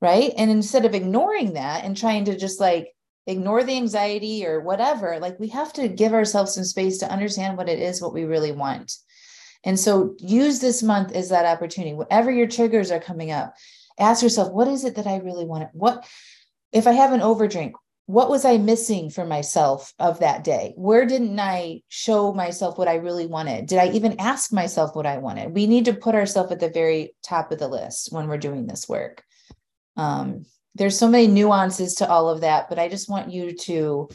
right? And instead of ignoring that and trying to just like ignore the anxiety or whatever like we have to give ourselves some space to understand what it is what we really want. And so use this month as that opportunity. Whatever your triggers are coming up ask yourself what is it that i really want what if i have an overdrink what was I missing for myself of that day? Where didn't I show myself what I really wanted? Did I even ask myself what I wanted? We need to put ourselves at the very top of the list when we're doing this work. Um, there's so many nuances to all of that, but I just want you to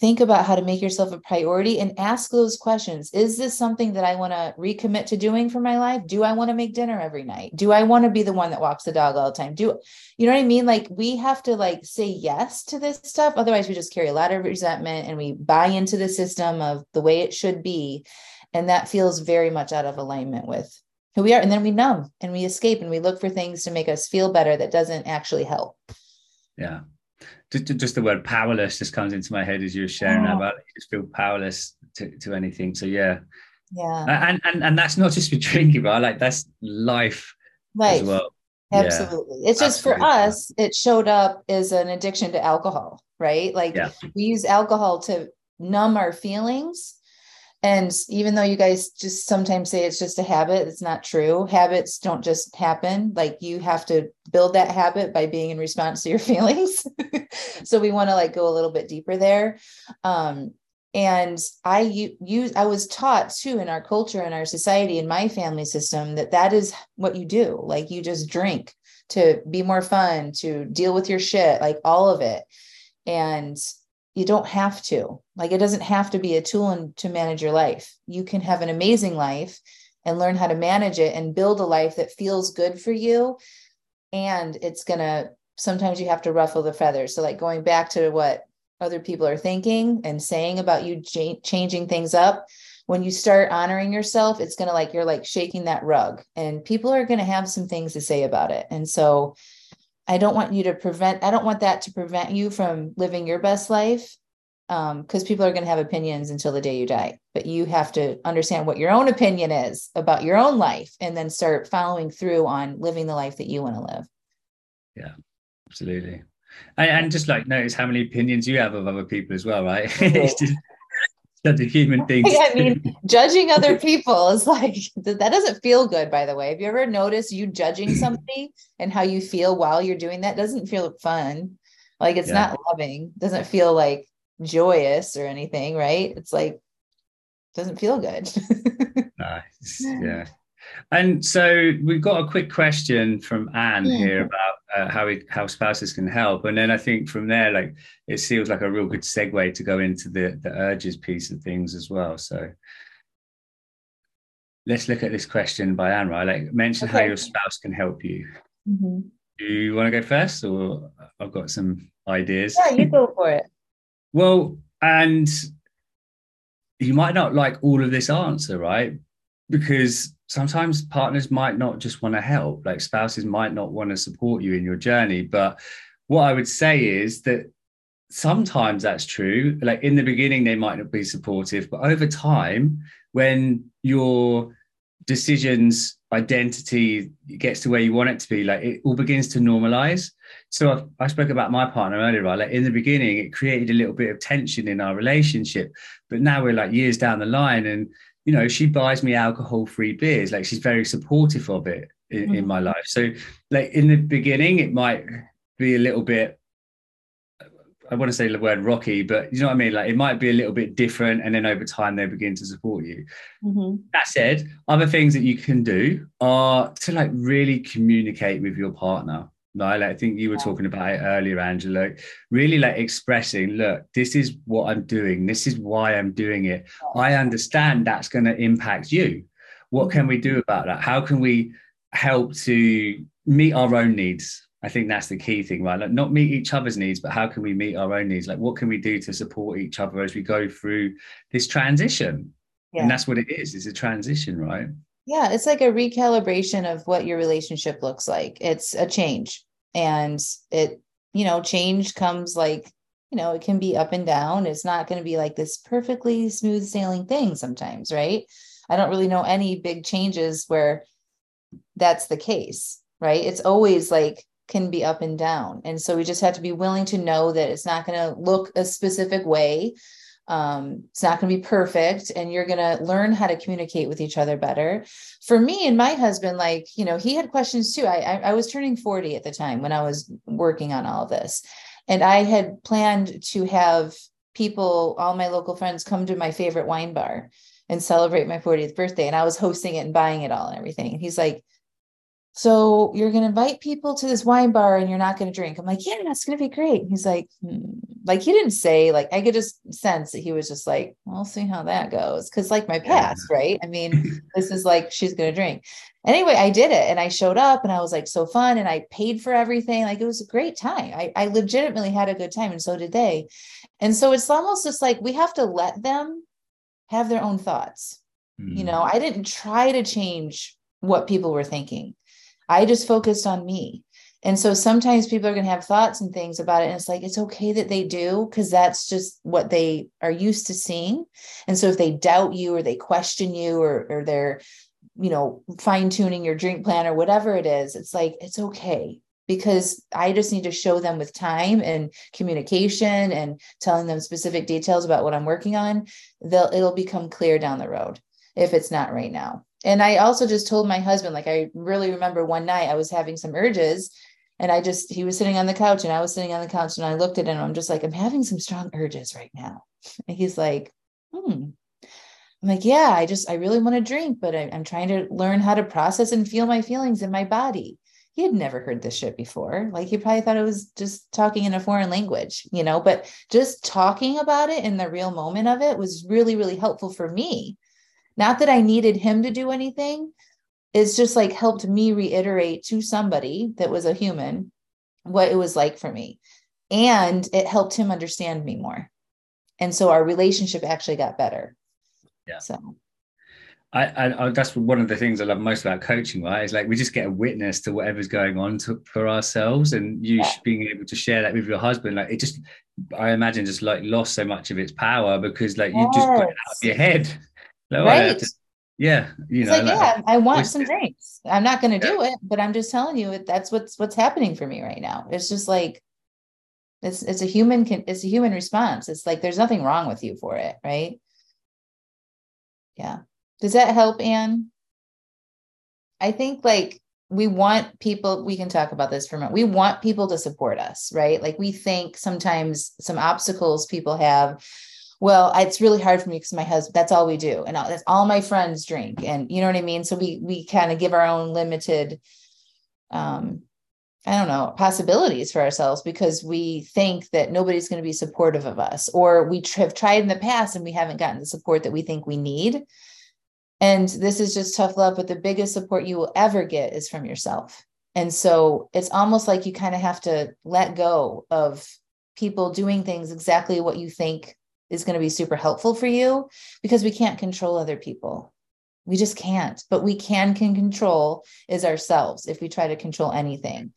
think about how to make yourself a priority and ask those questions. Is this something that I want to recommit to doing for my life? Do I want to make dinner every night? Do I want to be the one that walks the dog all the time? Do you know what I mean? Like we have to like say yes to this stuff. Otherwise we just carry a lot of resentment and we buy into the system of the way it should be. And that feels very much out of alignment with who we are. And then we numb and we escape and we look for things to make us feel better that doesn't actually help. Yeah just, just the word powerless just comes into my head as you were sharing oh. about it. you just feel powerless to, to anything. So yeah. Yeah. And and and that's not just for drinking, but like that's life, life. as well. Absolutely. Yeah. It's just Absolutely. for us, it showed up as an addiction to alcohol, right? Like yeah. we use alcohol to numb our feelings and even though you guys just sometimes say it's just a habit, it's not true. Habits don't just happen. Like you have to build that habit by being in response to your feelings. so we want to like go a little bit deeper there. Um, and I use I was taught too in our culture in our society in my family system that that is what you do. Like you just drink to be more fun, to deal with your shit, like all of it. And you don't have to. Like it doesn't have to be a tool to manage your life. You can have an amazing life and learn how to manage it and build a life that feels good for you. And it's to sometimes you have to ruffle the feathers. So like going back to what other people are thinking and saying about you ch- changing things up when you start honoring yourself it's to like you're like shaking that rug. And people are to have some things to say about it. And so I don't want you to prevent, I don't want that to prevent you from living your best life. because um, people are going to have opinions until the day you die. But you have to understand what your own opinion is about your own life and then start following through on living the life that you want to live. Yeah absolutely. And, and, just like notice how many opinions you have of other people as well right? It's just a human thing i mean judging other people is like that doesn't feel good by the way have you ever noticed you judging somebody and how you feel while you're doing that doesn't feel fun like it's yeah. not loving doesn't feel like joyous or anything, right? It's like doesn't feel good. nice. Yeah. And so we've got a quick question from Anne yeah. here about uh, how we, how spouses can help, and then I think from there, like it feels like a real good segue to go into the the urges piece of things as well. So let's look at this question by Anne. Right, like mention okay. how your spouse can help you. Mm-hmm. Do you want to go first, or I've got some ideas? Yeah, you go for it. Well, and you might not like all of this answer, right? Because sometimes partners might not just want to help, like spouses might not want to support you in your journey. But what I would say is that sometimes that's true. Like in the beginning, they might not be supportive, but over time, when your decisions, identity gets to where you want it to be, like it all begins to normalize so I, I, spoke about my partner earlier, right? Like in the beginning, it created a little bit of tension in our relationship, but now we're like years down the line, and you know, she buys me alcohol-free beers. Like she's very supportive of it in, mm-hmm. in my life. So, like in the beginning, it might be a little bit. I want to say the word rocky, but you know what I mean? Like it might be a little bit different. And then over time, they begin to support you. Mm-hmm. That said, other things that you can do are to like really communicate with your partner. Like, I think you were talking about it earlier, Angela. Really like expressing, look, this is what I'm doing. This is why I'm doing it. I understand that's going to impact you. What can we do about that? How can we help to meet our own needs? I think that's the key thing, right? Like not meet each other's needs, but how can we meet our own needs? Like what can we do to support each other as we go through this transition? Yeah. And that's what it is. It's a transition, right? Yeah, it's like a recalibration of what your relationship looks like. It's a change. And it, you know, change comes like, you know, it can be up and down. It's not going to be like this perfectly smooth sailing thing sometimes, right? I don't really know any big changes where that's the case, right? It's always like can be up and down. And so we just have to be willing to know that it's not going to look a specific way um, it's not going to be perfect, and you're going to learn how to communicate with each other better. For me and my husband, like, you know, he had questions too. I, I, I was turning 40 at the time when I was working on all this. And I had planned to have people, all my local friends, come to my favorite wine bar and celebrate my 40th birthday. And I was hosting it and buying it all and everything. And he's like, so you're going to invite people to this wine bar and you're not going to drink. I'm like, yeah, that's going to be great. He's like, hmm. like he didn't say like I could just sense that he was just like, we'll see how that goes. Cause like my past, right? I mean, this is like she's going to drink. Anyway, I did it and I showed up and I was like so fun and I paid for everything. Like it was a great time. I, I legitimately had a good time and so did they. And so it's almost just like we have to let them have their own thoughts. Mm. You know, I didn't try to change what people were thinking. I just focused on me. And so sometimes people are going to have thoughts and things about it. And it's like, it's okay that they do, because that's just what they are used to seeing. And so if they doubt you or they question you or, or they're, you know, fine tuning your drink plan or whatever it is, it's like, it's okay because I just need to show them with time and communication and telling them specific details about what I'm working on. They'll, it'll become clear down the road if it's not right now and I also just told my husband, like, I really remember one night I was having some urges and I just, he was sitting on the couch and I was sitting on the couch and I looked at him. I'm just like, I'm having some strong urges right now. And he's like, hmm. I'm like, yeah, I just, I really want to drink, but I, I'm trying to learn how to process and feel my feelings in my body. He had never heard this shit before. Like, he probably thought it was just talking in a foreign language, you know, but just talking about it in the real moment of it was really, really helpful for me not that I needed him to do anything. It's just like helped me reiterate to somebody that was a human what it was like for me. And it helped him understand me more. And so our relationship actually got better. Yeah. So I, I, that's one of the things I love most about coaching, right? Is like we just get a witness to whatever's going on to, for ourselves, and you yeah. being able to share that with your husband, like it just, I imagine, just like lost so much of its power because like you just put it out of your head. Like, uh, right. Yeah, you know, like, like, yeah, I want some drinks. I'm not going to yeah. do it, but I'm just telling you that's what's what's happening for me right now. It's just like it's it's a human can it's a human response. It's like there's nothing wrong with you for it, right? Yeah. Does that help, Anne? I think like we want people, we can talk about this for a minute. We want people to support us, right? Like we think sometimes some obstacles people have. Well, it's really hard for me because my husband, that's all we do. And that's all my friends drink. And you know what I mean? So we we kind of give our own limited um I don't know, possibilities for ourselves because we think that nobody's going to be supportive of us, or we have tried in the past and we haven't gotten the support that we think we need. And this is just tough love, but the biggest support you will ever get is from yourself. And so it's almost like you kind of have to let go of people doing things exactly what you think is going to be super helpful for you because we can't control other people. We just can't, but we can can control is ourselves if we try to control anything.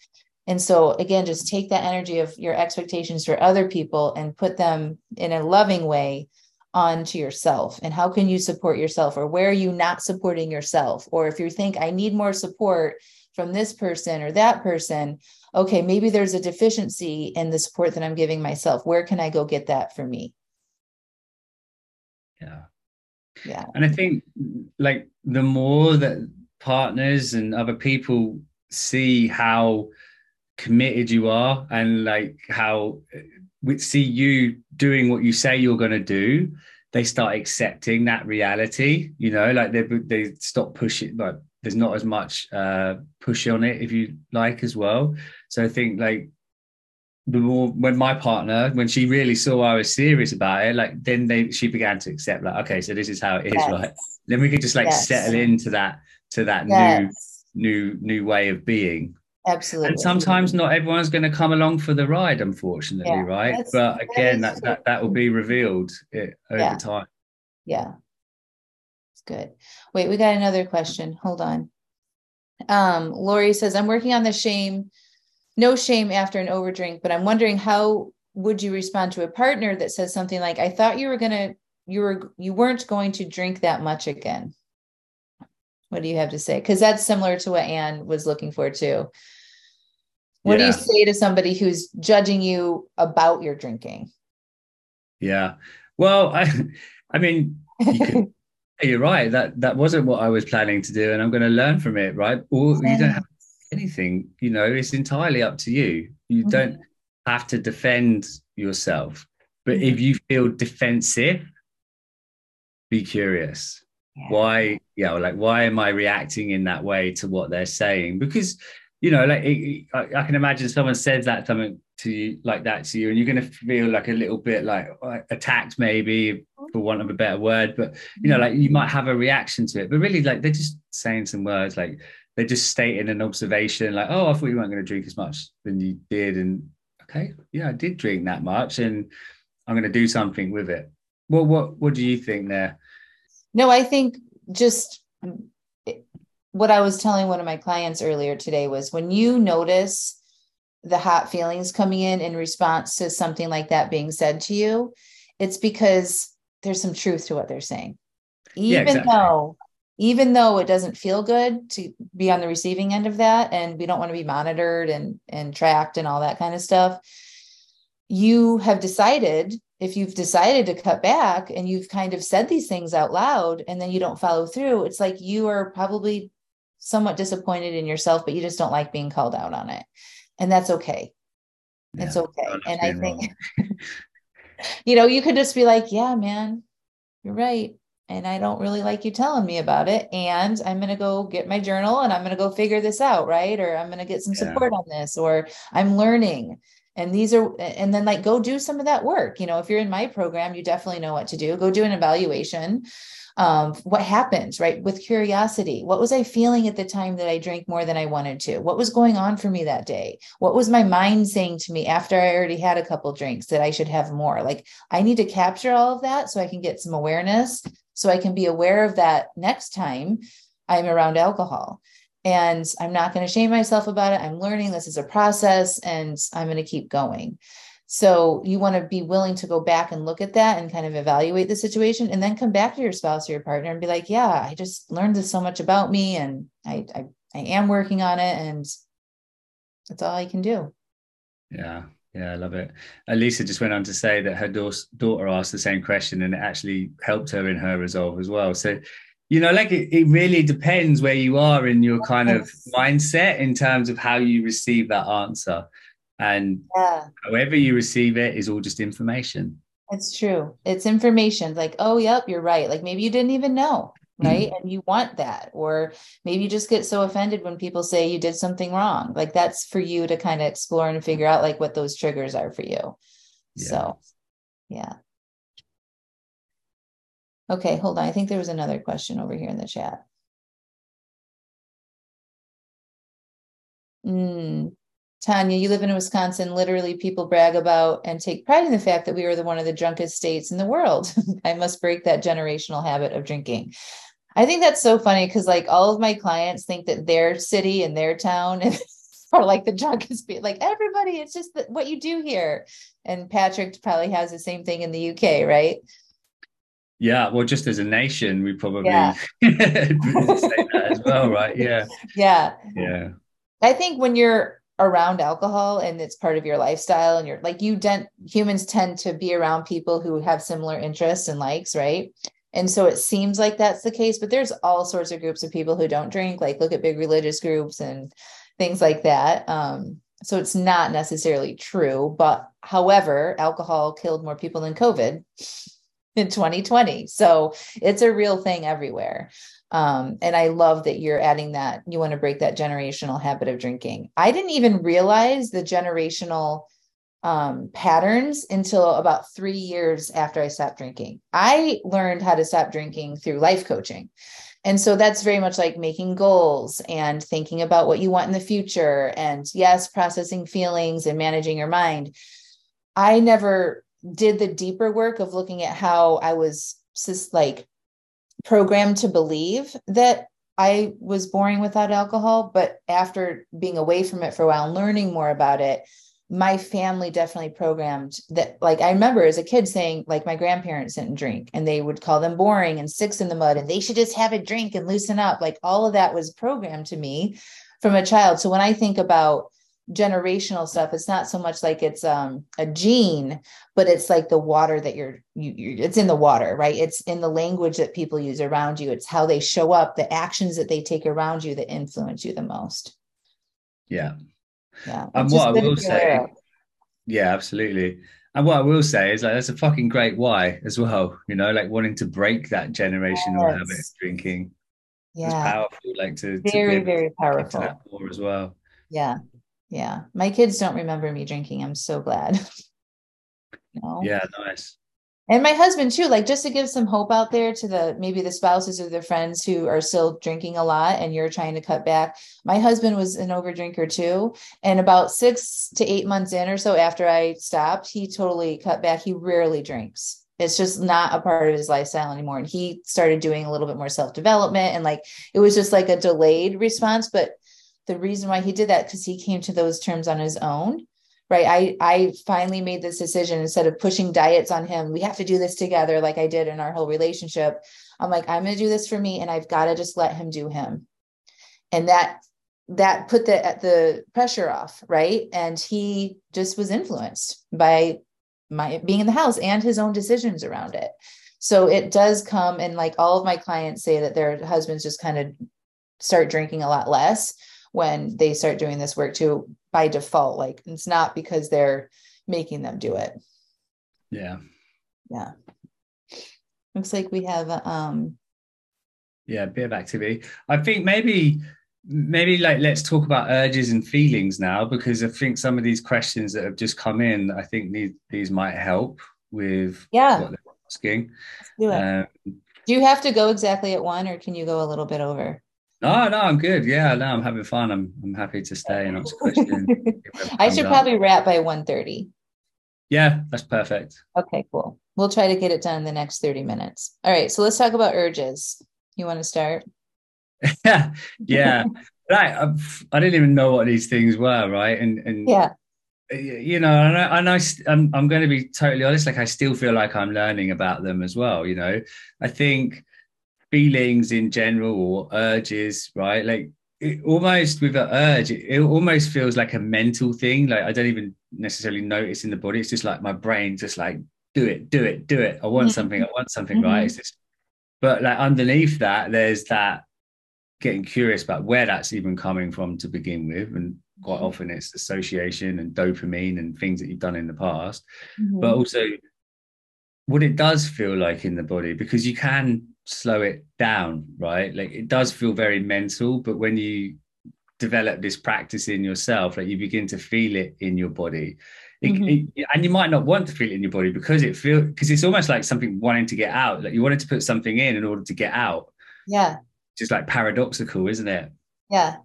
And so again, just take that energy of your expectations for other people and put them in a loving way onto yourself and how can you support yourself or where are you not supporting yourself or if you think i need more support from this person or that person okay maybe there's a deficiency in the support that i'm giving myself where can i go get that for me yeah. Yeah. And i think like the more that partners and other people see how committed you are and like how we see you doing what you say you're going to do they start accepting that reality you know? Like they they stop pushing like there's not as much uh push on it if you like as well. So i think like the more when my partner when she really saw I was serious about it like then they she began to accept like okay so this is how it is yes. right then we could just like yes. settle into that to that yes. new new new way of being Absolutely. And sometimes not everyone's going to come along for the ride, unfortunately, yeah, right? But again, that, that, that, that will be revealed eh, over yeah. time. Yeah. It's good. Wait, we got another question. Hold on. Um, Lori says, I'm working on the shame, no shame after an overdrink, but I'm wondering how would you respond to a partner that says something like, I thought you were gonna, you were you weren't going to drink that much again. What do you have to say? Because that's similar to what Anne was looking for too. What yeah. do you say to somebody who's judging you about your drinking? Yeah. Well, I I mean, you you're right. That that wasn't what I was planning to do, and I'm going to learn from it, right? Or you don't have anything, you know, it's entirely up to you. You mm-hmm. don't have to defend yourself. But mm-hmm. if you feel defensive, be curious yeah. why yeah like why am i reacting in that way to what they're saying because you know like it, I, I, can imagine someone says that something to you like that to you and you're going to feel like a little bit like attacked maybe for want of a better word but you know like you might have a reaction to it but really like they're just saying some words like they're just stating an observation like oh i thought you weren't going to drink as much than you did and okay yeah i did drink that much and i'm going to do something with it well what what do you think there no, I think just what I was telling one of my clients earlier today was when you notice the hot feelings coming in in response to something like that being said to you, it's because there's some truth to what they're saying. Even yeah, exactly. though even though it doesn't feel good to be on the receiving end of that and we don't want to be monitored and and tracked and all that kind of stuff you have decided if you've decided to cut back and you've kind of said these things out loud and then you don't follow through, it's like you are probably somewhat disappointed in yourself, but you just don't like being called out on it. And that's okay. Yeah, it's okay. And I think, you know, you could just be like, yeah, man, you're right. And I don't really like you telling me about it. And I'm going to go get my journal and I'm going to go figure this out. Right. Or I'm going to get some yeah. support on this, or I'm learning and these are and then like go do some of that work you know if you're in my program you definitely know what to do go do an evaluation um, what happened right with curiosity what was i feeling at the time that i drank more than i wanted to what was going on for me that day what was my mind saying to me after i already had a couple drinks that i should have more like i need to capture all of that so i can get some awareness so i can be aware of that next time i'm around alcohol and i'm not going to shame myself about it i'm learning this is a process and i'm going to keep going so you want to be willing to go back and look at that and kind of evaluate the situation and then come back to your spouse or your partner and be like, yeah, I just learned this so much about me and I I, I am working on it and that's all I can do. Yeah. Yeah, I love it. Elisa just went on to say that her daughter asked the same question and it actually helped her in her resolve as well. So, you know, like it, it really depends where you are in your kind of mindset in terms of how you receive that answer and yeah. however you receive it is all just information it's true it's information like oh yep you're right like maybe you didn't even know. Right mm and you want that or maybe you just get so offended when people say you did something wrong like that's for you to kind of explore and figure out like what those triggers are for you yeah. so yeah okay hold on i think there was another question over here in the chat mm, Tanya, you live in Wisconsin. Literally, people brag about and take pride in the fact that we are the one of the drunkest states in the world. I must break that generational habit of drinking. I think that's so funny because, like, all of my clients think that their city and their town are like the drunkest. Like everybody, it's just what you do here. And Patrick probably has the same thing in the UK, right? Yeah, well, just as a nation, we probably yeah. say that as well, right? Yeah. Yeah. Yeah. I think when you're around alcohol and it's part of your lifestyle and you're like you dent humans tend to be around people who have similar interests and likes right and so it seems like that's the case but there's all sorts of groups of people who don't drink like look at big religious groups and things like that um, so it's not necessarily true but however alcohol killed more people than covid in 2020 so it's a real thing everywhere um, and I love that you're adding that you want to break that generational habit of drinking. I didn't even realize the generational um, patterns until about three years after I stopped drinking. I learned how to stop drinking through life coaching. And so that's very much like making goals and thinking about what you want in the future. And yes, processing feelings and managing your mind. I never did the deeper work of looking at how I was just like programmed to believe that I was boring without alcohol, but after being away from it for a while and learning more about it, my family definitely programmed that. Like, I remember as a kid saying, like, my grandparents didn't drink and they would call them boring and six in the mud and they should just have a drink and loosen up. Like, all of that was programmed to me from a child. So when I think about generational stuff it's not so much like it's um a gene but it's like the water that you're you, you're it's in the water right it's in the language that people use around you it's how they show up the actions that they take around you that influence you the most yeah yeah and what i will say yeah absolutely and what I will say is like that's a fucking great why as well, you know, like wanting to break that generational yes. habit of drinking. Yeah. It's powerful, like to very, to very powerful more as well. Yeah yeah my kids don't remember me drinking i'm so glad you know? yeah nice and my husband too like just to give some hope out there to the maybe the spouses or their friends who are still drinking a lot and you're trying to cut back. My husband was an overdrinker too. And about six to eight months in or so after i stopped he totally cut back. He rarely drinks. It's just not a part of his lifestyle anymore. And he started doing a little bit more self-development and like it was just like a delayed response. But the reason why he did that because he came to those terms on his own right? I i finally made this decision. Instead of pushing diets on him we have to do this together like i did in our whole relationship. I'm like i'm going to do this for me and i've got to just let him do him. And that that put the the pressure off right? And he just was influenced by my being in the house and his own decisions around it. So it does come and like all of my clients say that their husbands just kind of start drinking a lot less when they start doing this work too by default like it's not because they're making them do it. Yeah. Yeah. Looks like we have um yeah a bit of activity. I think maybe maybe like let's talk about urges and feelings now because i think some of these questions that have just come in i think these, these might help with yeah. what they're asking. Um, Do you have to go exactly at one or can you go a little bit over? No, no, I'm good. Yeah, no, I'm having fun. I'm I'm happy to stay and answer questions. I should probably wrap by 1:30. Yeah, that's perfect. Okay, cool. We'll try to get it done in the next 30 minutes. All right, so let's talk about urges. You want to start? yeah, yeah. right. I, I didn't even know what these things were, right? And and yeah, you know, and I, and I I'm, I'm going to be totally honest. Like, I still feel like I'm learning about them as well. You know, I think feelings in general or urges, right? Like, it, almost with an urge, it, it almost feels like a mental thing. Like, I don't even necessarily notice in the body. It's just like my brain, just like do it, do it, do it. I want mm-hmm. something. I want something. Mm-hmm. Right? It's just, but like underneath that, there's that getting curious about where that's even coming from to begin with and quite mm-hmm. often it's association and dopamine and things that you've done in the past mm-hmm. but also what it does feel like in the body because you can slow it down right like it does feel very mental but when you develop this practice in yourself like you begin to feel it in your body it, mm-hmm. it, and you might not want to feel it in your body because it feel because it's almost like something wanting to get out like you wanted to put something in in order to get out yeah just like paradoxical, isn't it? Yeah.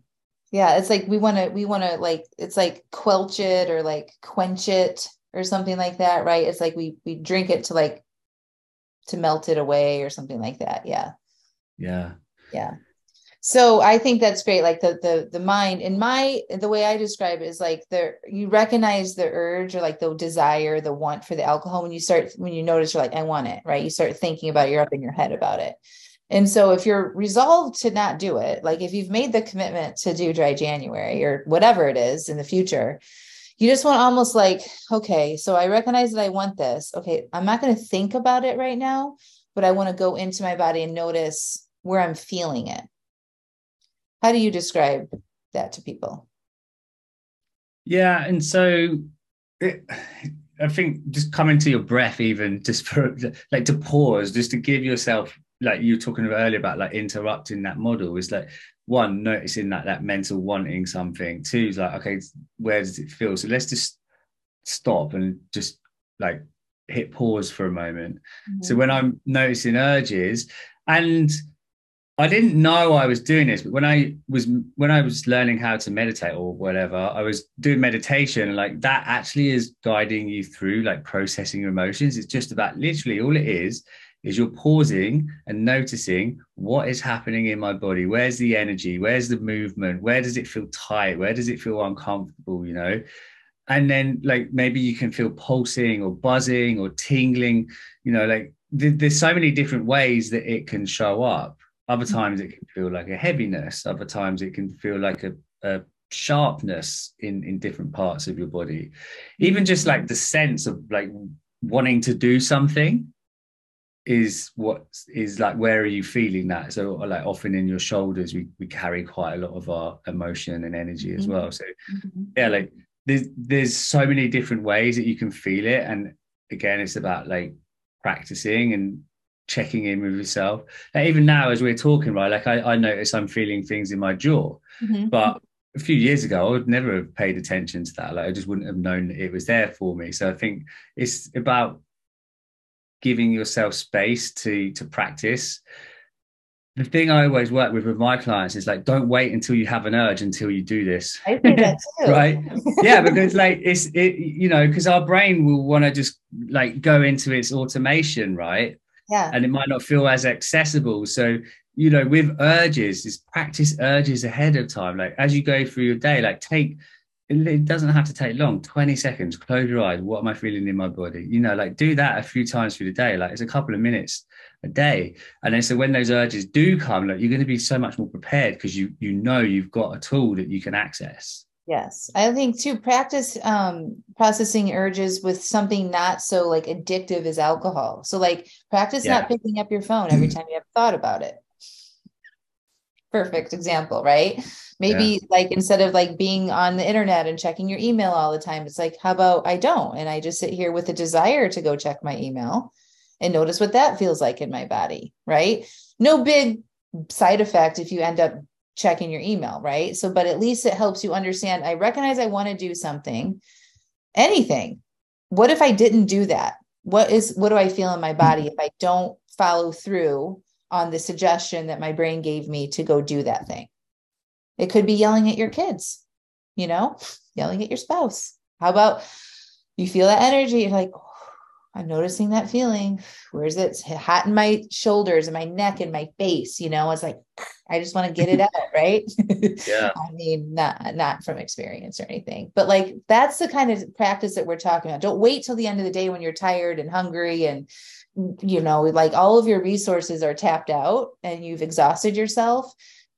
Yeah. It's like we want to, we want to like, it's like quelch it or like quench it or something like that, right? It's like we we drink it to like to melt it away or something like that. Yeah. Yeah. Yeah. So I think that's great. Like the the the mind in my the way I describe it is like the you recognize the urge or like the desire, the want for the alcohol when you start when you notice you're like, I want it, right? You start thinking about it, you're up in your head about it. And so if you're resolved to not do it, like if you've made the commitment to do dry January or whatever it is in the future, you just want almost like, okay, so I recognize that I want this. Okay, I'm not going to think about it right now, but I want to go into my body and notice where I'm feeling it. How do you describe that to people? Yeah. And so it, I think just coming to your breath, even just for like to pause, just to give yourself like you were talking about earlier about like interrupting that model is like one noticing that that mental wanting something. Two is like okay where does it feel? So let's just stop and just like hit pause for a moment. Mm-hmm. so when i'm noticing urges and i didn't know i was doing this but when i was when i was learning how to meditate or whatever i was doing meditation and like that actually is guiding you through like processing your emotions. It's just about literally all it is is you're pausing and noticing what is happening in my body. Where's the energy? Where's the movement? Where does it feel tight? Where does it feel uncomfortable? You know, and then like maybe you can feel pulsing or buzzing or tingling. You know, like th- there's so many different ways that it can show up. Other mm-hmm. times it can feel like a heaviness. Other times it can feel like a, a sharpness in in different parts of your body even just like the sense of like wanting to do something is what is like where are you feeling that so like often in your shoulders we, we carry quite a lot of our emotion and energy as mm-hmm. well so mm-hmm. yeah like there's there's so many different ways that you can feel it and again it's about like practicing and checking in with yourself like even now as we're talking right like i, I notice i'm feeling things in my jaw mm-hmm. but a few years ago, I would never have paid attention to that. Like I just wouldn't have known it was there for me. So I think it's about giving yourself space to to practice the thing I always work with with my clients is like, don't wait until you have an urge until you do this. I think that too. right? Yeah, because like it's it, you know, because our brain will want to just like go into its automation, right? Yeah. And it might not feel as accessible. So, you know, with urges, is practice urges ahead of time. Like as you go through your day, like take it doesn't have to take long. 20 seconds. Close your eyes. What am i feeling in my body? You know like do that a few times through the day. Like it's a couple of minutes a day. And then so when those urges do come like you're going to be so much more prepared because you you know you've got a tool that you can access. Yes. I think too practice um processing urges with something not so like addictive as alcohol. So like practice yeah. not picking up your phone every time you have thought about it perfect example right? Maybe yeah. like instead of like being on the internet and checking your email all the time it's like how about i don't? And i just sit here with a desire to go check my email and notice what that feels like in my body right? No big side effect if you end up checking your email right? So but at least it helps you understand i recognize i want to do something anything. What if i didn't do that? What is what do i feel in my hmm. body if i don't follow through on the suggestion that my brain gave me to go do that thing. It could be yelling at your kids, you know, yelling at your spouse. How about you feel that energy? You're like, oh, I'm noticing that feeling. Where's it? It's hot in my shoulders and my neck and my face. You know, it's like I just want to get it out, right? Yeah. I mean, not not from experience or anything, but like that's the kind of practice that we're talking about. Don't wait till the end of the day when you're tired and hungry and you know, like all of your resources are tapped out and you've exhausted yourself.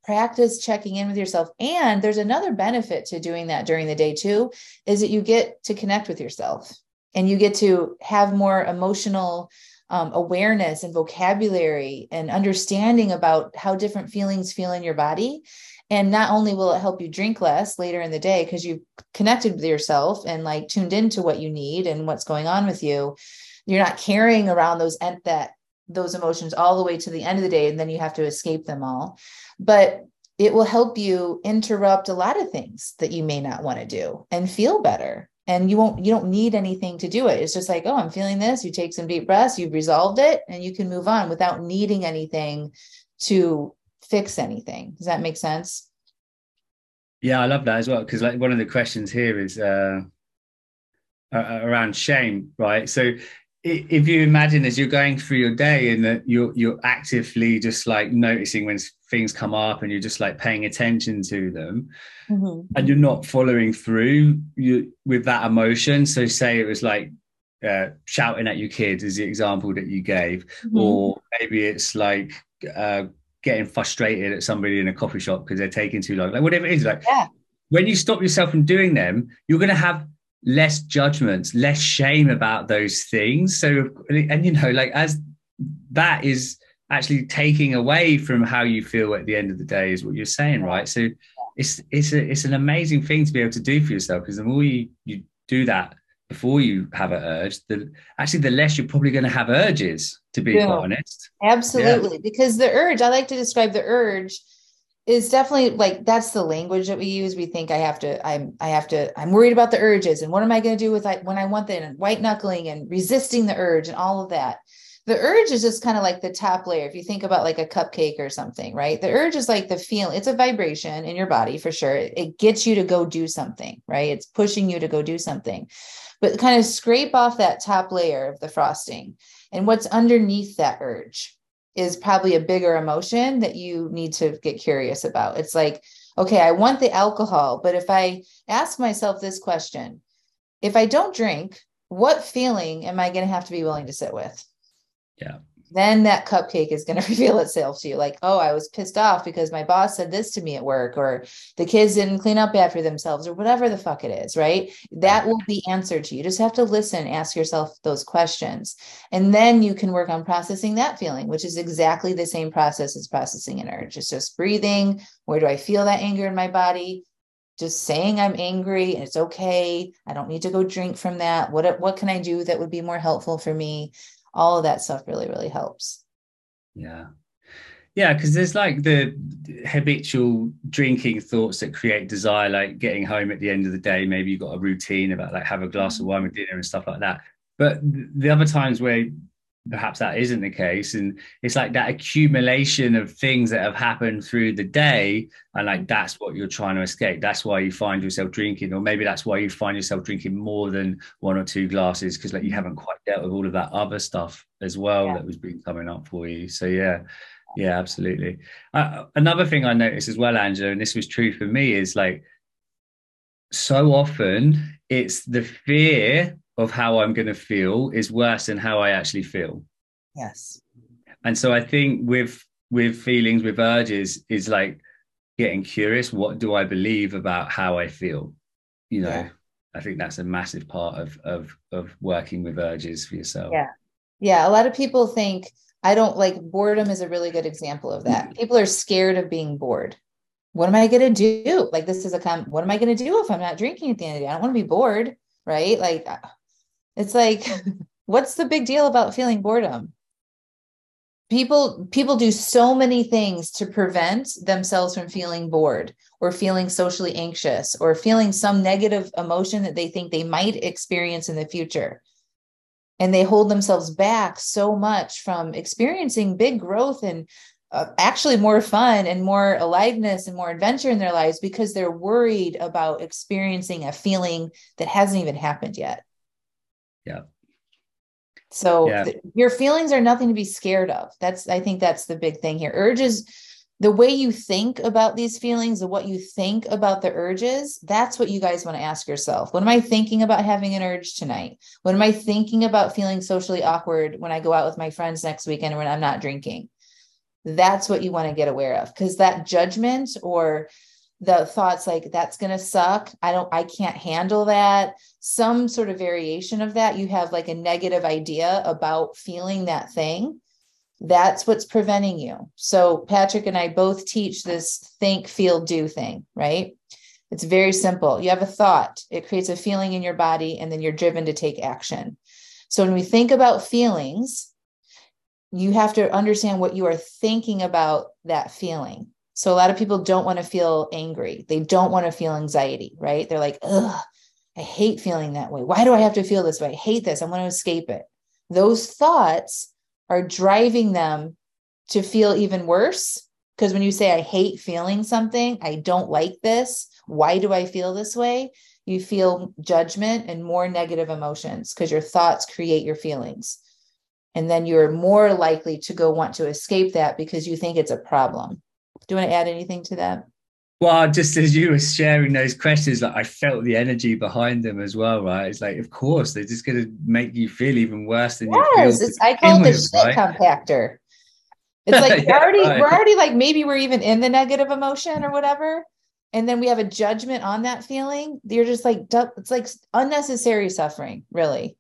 Practice checking in with yourself. And there's another benefit to doing that during the day too, is that you get to connect with yourself and you get to have more emotional um, awareness and vocabulary and understanding about how different feelings feel in your body and not only will it help you drink less later in the day because you've connected with yourself and like tuned into what you need and what's going on with you you're not carrying around those and that those emotions all the way to the end of the day and then you have to escape them all. But it will help you interrupt a lot of things that you may not want to do and feel better. And you won't you don't need anything to do it. It's just like oh i'm feeling this. You take some deep breaths you've resolved it and you can move on without needing anything to fix anything. Does that make sense? Yeah i love that as well because like one of the questions here is uh around shame right? So if you imagine as you're going through your day and that you're you're actively just like noticing when things come up and you're just like paying attention to them mm-hmm. and you're not following through you with that emotion so say it was like uh, shouting at your kids is the example that you gave mm-hmm. or maybe it's like uh, getting frustrated at somebody in a coffee shop because they're taking too long like whatever it is like yeah. when you stop yourself from doing them you're going to have less judgment, less shame about those things. So, and you know, like as that is actually taking away from how you feel at the end of the day, is what you're saying, right? So, it's it's a, it's an amazing thing to be able to do for yourself because the more you you do that before you have an urge, the actually the less you're probably going to have urges. To be yeah. honest, absolutely, yeah. because the urge I like to describe the urge is definitely like that's the language that we use. We think I have to, I'm, I have to, I'm worried about the urges and what am I going to do with like when I want the white knuckling and resisting the urge and all of that. The urge is just kind of like the top layer. If you think about like a cupcake or something, right? The urge is like the feel, it's a vibration in your body for sure. It gets you to go do something, right? It's pushing you to go do something. But kind of scrape off that top layer of the frosting and what's underneath that urge is probably a bigger emotion that you need to get curious about. It's like, okay, I want the alcohol, but if I ask myself this question, if I don't drink, what feeling am I going to have to be willing to sit with? Yeah then that cupcake is going to reveal itself to you like oh i was pissed off because my boss said this to me at work or the kids didn't clean up after themselves or whatever the fuck it is right that will be answered to you. you just have to listen ask yourself those questions and then you can work on processing that feeling which is exactly the same process as processing an urge it's just breathing where do i feel that anger in my body just saying I'm angry and it's okay. I don't need to go drink from that. What what can I do that would be more helpful for me? All of that stuff really really helps. Yeah. Yeah because there's like the habitual drinking thoughts that create desire like getting home at the end of the day maybe you've got a routine about like have a glass of mm-hmm. wine with dinner and stuff like that. But the other times where perhaps that isn't the case. And it's like that accumulation of things that have happened through the day and like mm. that's what you're trying to escape. That's why you find yourself drinking or maybe that's why you find yourself drinking more than one or two glasses because like you haven't mm. quite dealt with all of that other stuff as well yeah. that was been coming up for you. So yeah. Yeah. Absolutely. Uh, uh, another thing i noticed as well angela and this was true for me is like so often it's the fear of how I'm going to feel is worse than how I actually feel. Yes. And so I think with with feelings, with urges, is like getting curious. What do I believe about how I feel? You know, yeah. I think that's a massive part of of of working with urges for yourself. Yeah. Yeah. A lot of people think I don't like boredom is a really good example of that. Mm. People are scared of being bored. What am I going to do? Like, this is a com- what am I going to do if I'm not drinking at the end of the day? I don't want to be bored, right? Like, uh, it's like, what's the big deal about feeling boredom? People people do so many things to prevent themselves from feeling bored or feeling socially anxious or feeling some negative emotion that they think they might experience in the future. and they hold themselves back so much from experiencing big growth and uh, actually more fun and more aliveness and more adventure in their lives because they're worried about experiencing a feeling that hasn't even happened yet. Yeah. So yeah. Th- your feelings are nothing to be scared of. That's I think that's the big thing here. Urges the way you think about these feelings and what you think about the urges, that's what you guys want to ask yourself. What am I thinking about having an urge tonight? What am I thinking about feeling socially awkward when I go out with my friends next weekend when I'm not drinking? That's what you want to get aware of because that judgment or the thoughts like that's going to suck. I don't i can't handle that. Some sort of variation of that. You have like a negative idea about feeling that thing. That's what's preventing you. So patrick and i both teach this think feel do thing right? It's very simple. You have a thought. It creates a feeling in your body and then you're driven to take action. So when we think about feelings you have to understand what you are thinking about that feeling so a lot of people don't want to feel angry. They don't want to feel anxiety, right? They're like, ugh, I hate feeling that way. Why do I have to feel this way? I hate this. I want to escape it. Those thoughts are driving them to feel even worse. Because when you say, I hate feeling something, I don't like this, why do I feel this way? You feel judgment and more negative emotions because your thoughts create your feelings. And then you're more likely to go want to escape that because you think it's a problem. Do you want to add anything to that? Well, just as you were sharing those questions, like I felt the energy behind them as well, right? It's like, of course, they're just going to make you feel even worse than yes, you feel. I call it the shit right? compactor. It's like yeah, we're already right. we're already like maybe we're even in the negative emotion or whatever, and then we have a judgment on that feeling. You're just like it's like unnecessary suffering, really.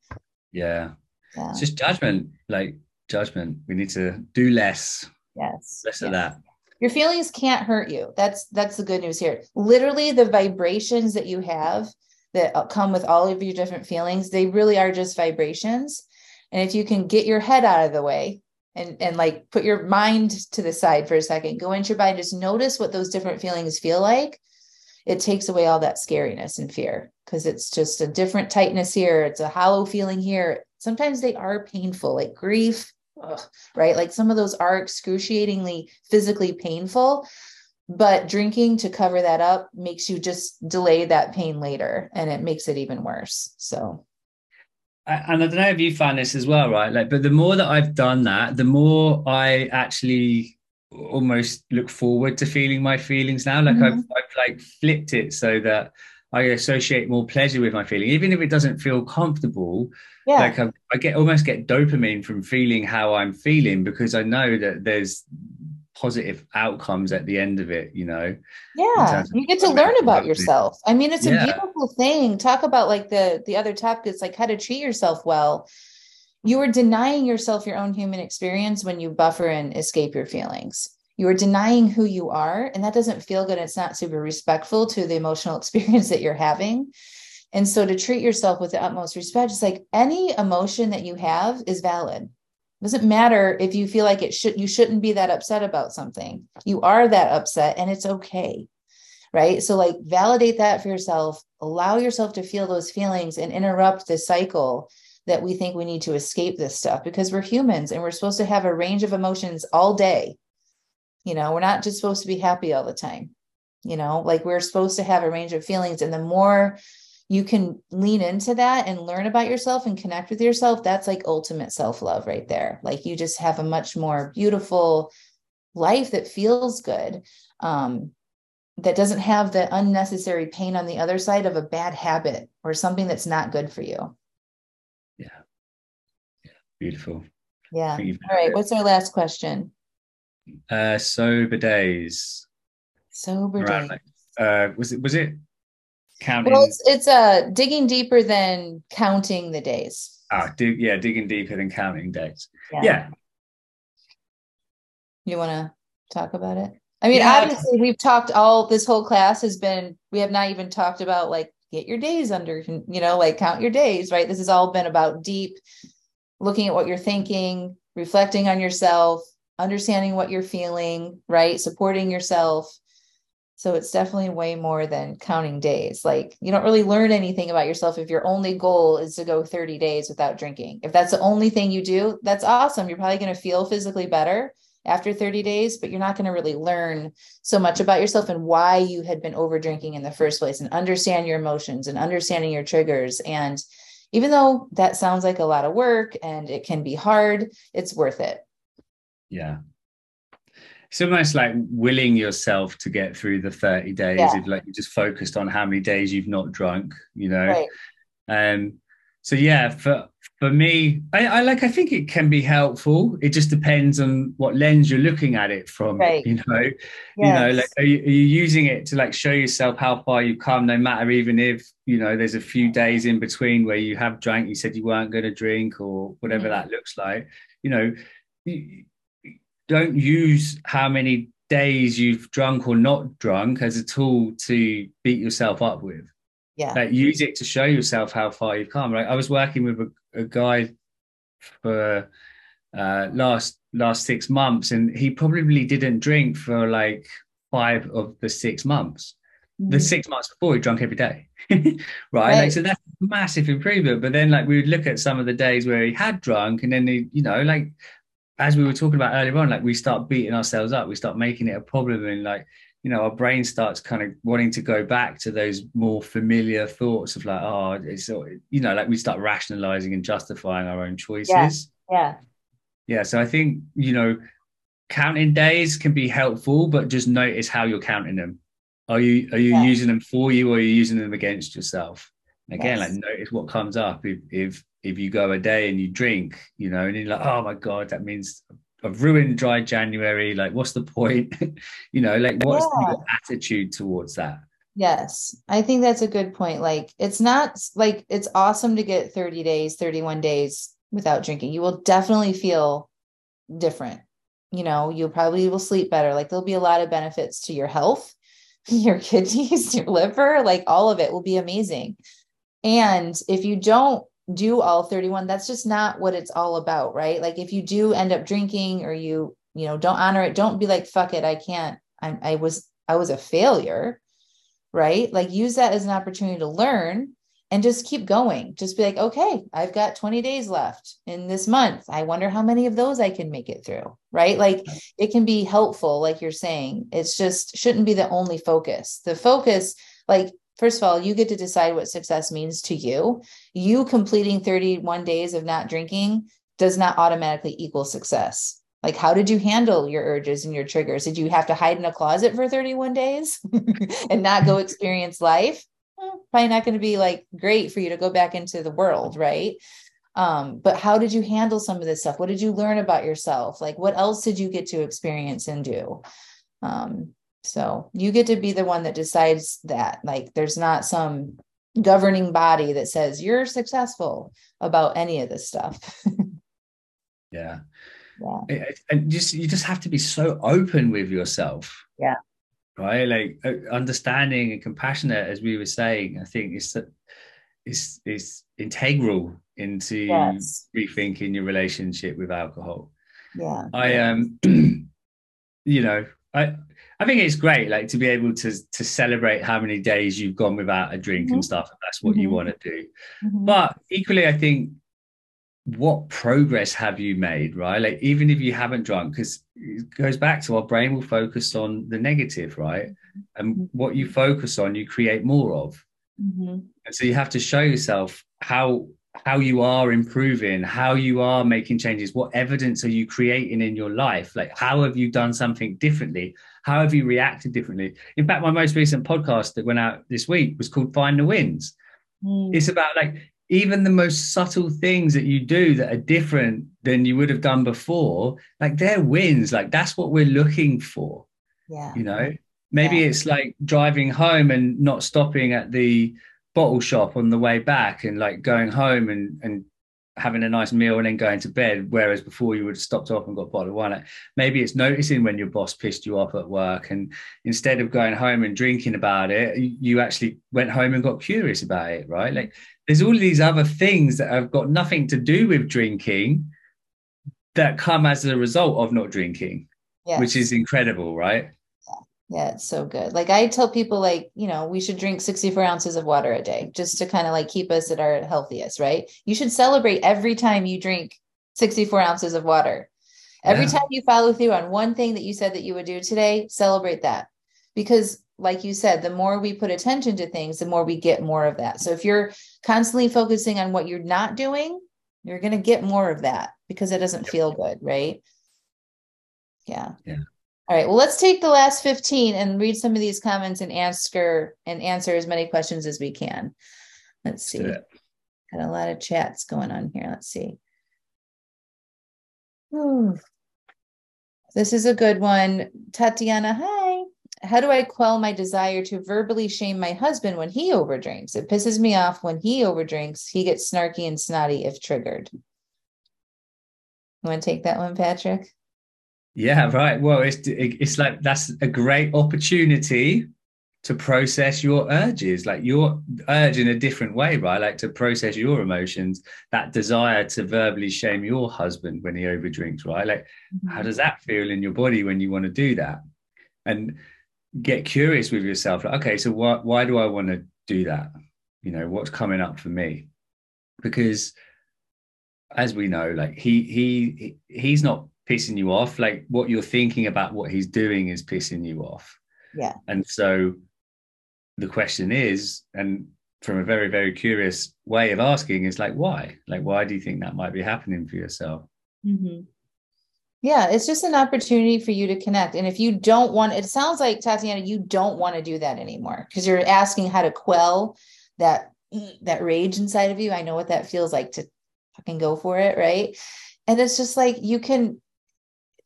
Yeah, yeah. it's just judgment, like judgment. We need to do less. Yes, less yes. of that your feelings can't hurt you. That's that's the good news here. Literally the vibrations that you have that uh, come with all of your different feelings they really are just vibrations. And if you can get your head out of the way and and like put your mind to the side for a second go into your body and just notice what those different feelings feel like it takes away all that scariness and fear because it's just a different tightness here. It's a hollow feeling here. Sometimes they are painful like grief ugh, right? Like some of those are excruciatingly physically painful, but drinking to cover that up makes you just delay that pain later and it makes it even worse. So, and I don't know if you found this as well, right? Like, but the more that I've done that, the more I actually almost look forward to feeling my feelings now. Like mm-hmm. I've, I've like flipped it so that I associate more pleasure with my feeling, even if it doesn't feel comfortable. Yeah. Like I, I get almost get dopamine from feeling how I'm feeling because I know that there's positive outcomes at the end of it, you know. Yeah. You get to learn about yourself. I mean, it's yeah. a beautiful thing. Talk about like the the other topic is like how to treat yourself well. You are denying yourself your own human experience when you buffer and escape your feelings you are denying who you are and that doesn't feel good it's not super respectful to the emotional experience that you're having and so to treat yourself with the utmost respect it's like any emotion that you have is valid it doesn't matter if you feel like it should you shouldn't be that upset about something you are that upset and it's okay right so like validate that for yourself allow yourself to feel those feelings and interrupt the cycle that we think we need to escape this stuff because we're humans and we're supposed to have a range of emotions all day you know, we're not just supposed to be happy all the time. You know, like we're supposed to have a range of feelings. And the more you can lean into that and learn about yourself and connect with yourself, that's like ultimate self love right there. Like you just have a much more beautiful life that feels good. Um, that doesn't have the unnecessary pain on the other side of a bad habit or something that's not good for you. Yeah. Yeah. Beautiful. Yeah. All right. What's our last question? Uh, sober days. Sober days. Like, uh, was it was it counting? Well, it's, it's uh digging deeper than counting the days. Ah, dig, yeah, digging deeper than counting days. Yeah. yeah. You want to talk about it? I mean, yeah. obviously, we've talked all this whole class has been. We have not even talked about like get your days under. You know, like count your days. Right. This has all been about deep looking at what you're thinking, reflecting on yourself, understanding what you're feeling, right? Supporting yourself. So it's definitely way more than counting days. Like you don't really learn anything about yourself if your only goal is to go 30 days without drinking. If that's the only thing you do, that's awesome. You're probably going to feel physically better after 30 days, but you're not going to really learn so much about yourself and why you had been over drinking in the first place and understand your emotions and understanding your triggers. And even though that sounds like a lot of work and it can be hard, it's worth it. Yeah it's almost like willing yourself to get through the 30 days yeah. if like you just focused on how many days you've not drunk you know right. um so yeah for for me I, I, like i think it can be helpful it just depends on what lens you're looking at it from right. you know yes. you know like are you, are you, using it to like show yourself how far you've come no matter even if you know there's a few days in between where you have drank you said you weren't going to drink or whatever mm-hmm. that looks like you know you, don't use how many days you've drunk or not drunk as a tool to beat yourself up with. Yeah. Like use it to show yourself how far you've come. Right. I was working with a, a guy for uh, last last six months, and he probably didn't drink for like five of the six months. Mm-hmm. The mm. six months before he drunk every day. right? right. Like so that's massive improvement. But then like we would look at some of the days where he had drunk, and then he, you know, like as we were talking about earlier on, like we start beating ourselves up, we start making it a problem, and like you know, our brain starts kind of wanting to go back to those more familiar thoughts of like, oh, it's you know, like we start rationalizing and justifying our own choices. Yeah. Yeah. Yeah. So I think you know, counting days can be helpful, but just notice how you're counting them. Are you are you yeah. using them for you, or are you using them against yourself? again, yes. like notice what comes up if if if you go a day and you drink, you know, and you're like, oh my God, that means I've ruined dry January. Like, what's the point? you know, like what's yeah. your attitude towards that? Yes, I think that's a good point. Like, it's not like it's awesome to get 30 days, 31 days without drinking. You will definitely feel different. You know, you probably will sleep better. Like, there'll be a lot of benefits to your health, your kidneys, your liver, like, all of it will be amazing. And if you don't do all 31 that's just not what it's all about right? Like if you do end up drinking or you you know don't honor it don't be like fuck it i can't i, I was i was a failure right? Like use that as an opportunity to learn and just keep going. Just be like okay i've got 20 days left in this month. I wonder how many of those i can make it through right? Like it can be helpful like you're saying. It's just shouldn't be the only focus. The focus like first of all, you get to decide what success means to you. You completing 31 days of not drinking does not automatically equal success. Like, how did you handle your urges and your triggers? Did you have to hide in a closet for 31 days and not go experience life? Probably not going to be like great for you to go back into the world, right? Um, but how did you handle some of this stuff? What did you learn about yourself? Like, what else did you get to experience and do? Um, so you get to be the one that decides that. Like there's not some governing body that says you're successful about any of this stuff. yeah. Yeah. And just you just have to be so open with yourself. Yeah. Right. Like uh, understanding and compassionate, as we were saying, I think is is is integral into yes. rethinking your relationship with alcohol. Yeah. I um you know, I I think it's great, like to be able to to celebrate how many days you've gone without a drink mm-hmm. and stuff. If that's what mm-hmm. you want to do. Mm-hmm. But equally, I think what progress have you made, right? Like even if you haven't drunk, because it goes back to our brain will focus on the negative, right? And mm-hmm. what you focus on, you create more of. Mm-hmm. And so you have to show yourself how how you are improving, how you are making changes, what evidence are you creating in your life? Like, how have you done something differently? How have you reacted differently? In fact, my most recent podcast that went out this week was called Find the Wins. Mm. It's about like even the most subtle things that you do that are different than you would have done before, like they're wins. Like, that's what we're looking for. Yeah. You know, maybe yeah. it's like driving home and not stopping at the bottle shop on the way back and like going home and and having a nice meal and then going to bed whereas before you would have stopped off and got a bottle of wine. Maybe it's noticing when your boss pissed you off at work and instead of going home and drinking about it you actually went home and got curious about it right? Like there's all these other things that have got nothing to do with drinking that come as a result of not drinking yes. which is incredible right Yeah, it's so good. Like I tell people, like, you know, we should drink 64 ounces of water a day just to kind of like keep us at our healthiest, right? You should celebrate every time you drink 64 ounces of water. Every Yeah. time you follow through on one thing that you said that you would do today, celebrate that. Because, like you said, the more we put attention to things, the more we get more of that. So if you're constantly focusing on what you're not doing, you're going to get more of that because it doesn't feel good, right? Yeah. Yeah. All right. Well, let's take the last 15 and read some of these comments and answer and answer as many questions as we can. Let's see. Got a lot of chats going on here. Let's see. Ooh. This is a good one. Tatiana, hi. How do I quell my desire to verbally shame my husband when he overdrinks? It pisses me off when he overdrinks. He gets snarky and snotty if triggered. You want to take that one, Patrick? Yeah, right. Well, it's it's like that's a great opportunity to process your urges, like your urge in a different way, right? Like to process your emotions, that desire to verbally shame your husband when he overdrinks, right? Like, how mm-hmm. does that feel in your body when you want to do that? And get curious with yourself. Like, okay, so why why do I want to do that? You know, what's coming up for me? Because as we know, like he he he's not pissing you off. Like what you're thinking about what he's doing is pissing you off. Yeah. And so the question is, and from a very, very curious way of asking, is like, why? Like, why do you think that might be happening for yourself? Mm-hmm. Yeah, it's just an opportunity for you to connect. And if you don't want, it sounds like Tatiana, you don't want to do that anymore because you're asking how to quell that that rage inside of you. I know what that feels like to fucking go for it, right? And it's just like you can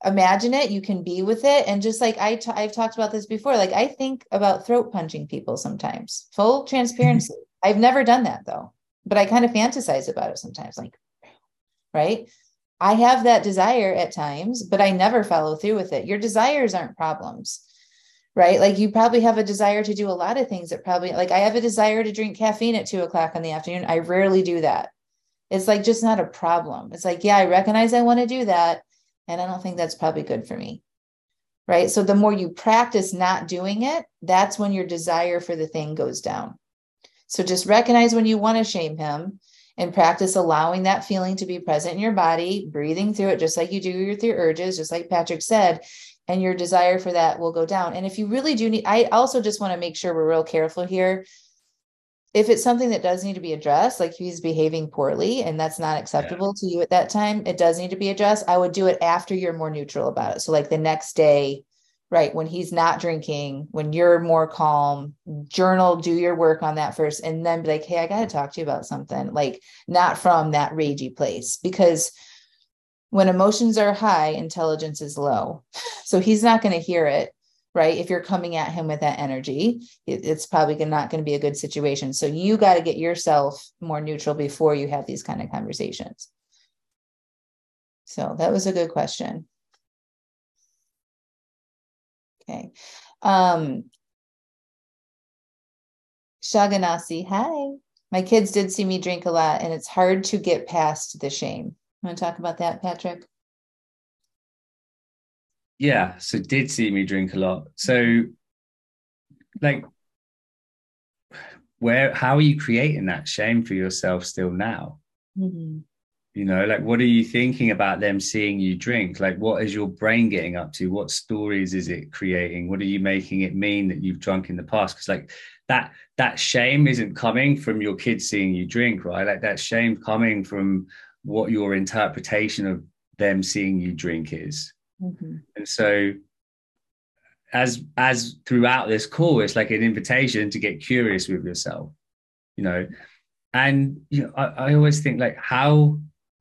imagine it, you can be with it, and just like I t- I've talked about this before, like I think about throat punching people sometimes. Full mm-hmm. transparency. I've never done that though, but I kind of fantasize about it sometimes, like right. I have that desire at times, but I never follow through with it. Your desires aren't problems, right? Like you probably have a desire to do a lot of things that probably, like I have a desire to drink caffeine at two o'clock in the afternoon. I rarely do that. It's like just not a problem. It's like, yeah, I recognize I want to do that. And I don't think that's probably good for me. Right. So the more you practice not doing it, that's when your desire for the thing goes down. So just recognize when you want to shame him and practice allowing that feeling to be present in your body, breathing through it, just like you do with your urges, just like Patrick said, and your desire for that will go down. And if you really do need, I also just want to make sure we're real careful here. If it's something that does need to be addressed, like he's behaving poorly and that's not acceptable yeah. to you at that time, it does need to be addressed. I would do it after you're more neutral about it. So, like the next day, right when he's not drinking when you're more calm journal do your work on that first and then be like hey i got to talk to you about something like not from that ragey place because when emotions are high intelligence is low so he's not going to hear it right if you're coming at him with that energy it, it's probably not going to be a good situation so you got to get yourself more neutral before you have these kind of conversations so that was a good question Okay. Um, Shaganasi, hi. My kids did see me drink a lot, and it's hard to get past the shame. Want to talk about that, Patrick? Yeah. So did see me drink a lot. So, like, where? How are you creating that shame for yourself still now? Mm-hmm. You know, like, what are you thinking about them seeing you drink? Like, what is your brain getting up to? What stories is it creating? What are you making it mean that you've drunk in the past? Because, like, that that shame isn't coming from your kids seeing you drink, right? Like, that shame coming from what your interpretation of them seeing you drink is. Mm-hmm. And so, as as throughout this call, it's like an invitation to get curious with yourself, you know. And you know, I, I always think like how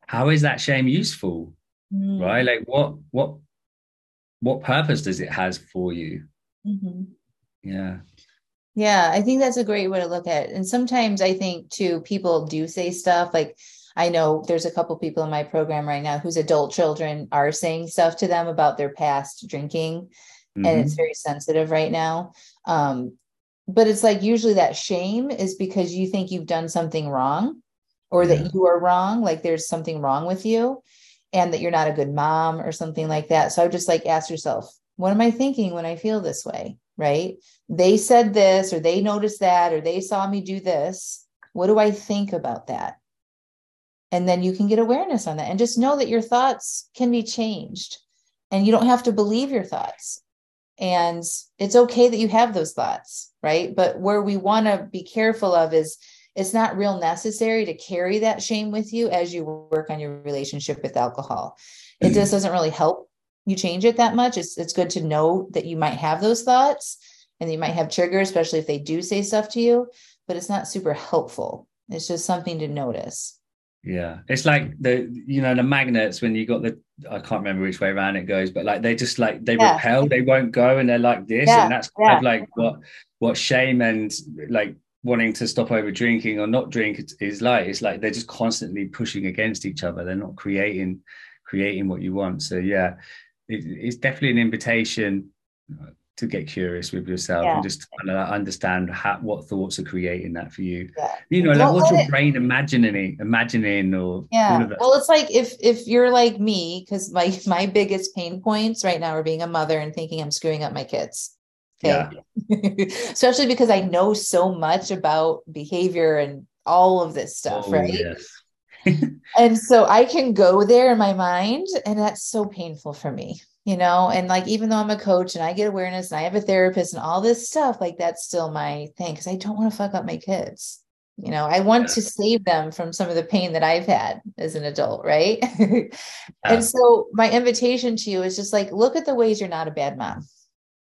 how is that shame useful mm-hmm. right like what what what purpose does it has for you mm-hmm. yeah yeah i think that's a great way to look at it and sometimes i think too people do say stuff like i know there's a couple people in my program right now whose adult children are saying stuff to them about their past drinking mm-hmm. and it's very sensitive right now um, but it's like usually that shame is because you think you've done something wrong or that yeah. you are wrong, like there's something wrong with you, and that you're not a good mom or something like that. So I would just like ask yourself, What am I thinking when I feel this way? Right? They said this, or they noticed that, or they saw me do this. What do I think about that? And then you can get awareness on that and just know that your thoughts can be changed and you don't have to believe your thoughts. And it's okay that you have those thoughts, right? But where we want to be careful of is it's not real necessary to carry that shame with you as you work on your relationship with alcohol. It just doesn't really help you change it that much. It's it's good to know that you might have those thoughts and you might have triggers, especially if they do say stuff to you, but it's not super helpful. It's just something to notice. Yeah, it's like the you know the magnets when you got the I can't remember which way around it goes, but like they just like they yeah. repel, they won't go, and they're like this, yeah. and that's kind yeah. of like what what shame and like wanting to stop over drinking or not drink is like. It's like they're just constantly pushing against each other. They're not creating creating what you want. So yeah, it, it's definitely an invitation to get curious with yourself yeah. and just kind of understand how, what thoughts are creating that for you. Yeah. You know, like what's your it, brain imagining, imagining, or yeah. Well, it's like if if you're like me, because my my biggest pain points right now are being a mother and thinking I'm screwing up my kids. Okay. Yeah. Especially because I know so much about behavior and all of this stuff, oh, right? Yes. and so I can go there in my mind, and that's so painful for me you know and like even though i'm a coach and i get awareness and i have a therapist and all this stuff like that's still my thing because i don't want to fuck up my kids you know? I want to save them from some of the pain that i've had as an adult right? Yeah. and so my invitation to you is just like look at the ways you're not a bad mom.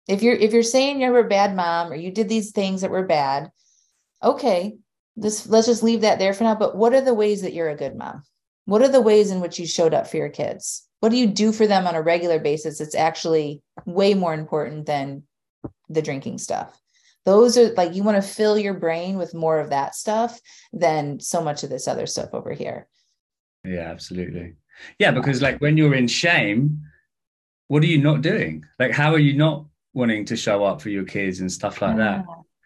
If you're if you're saying you're a bad mom or you did these things that were bad okay this let's just leave that there for now but what are the ways that you're a good mom? What are the ways in which you showed up for your kids what do you do for them on a regular basis? It's actually way more important than the drinking stuff. Those are like you want to fill your brain with more of that stuff than so much of this other stuff over here. Yeah absolutely. Yeah because like when you're in shame what are you not doing? Like how are you not wanting to show up for your kids and stuff like yeah. that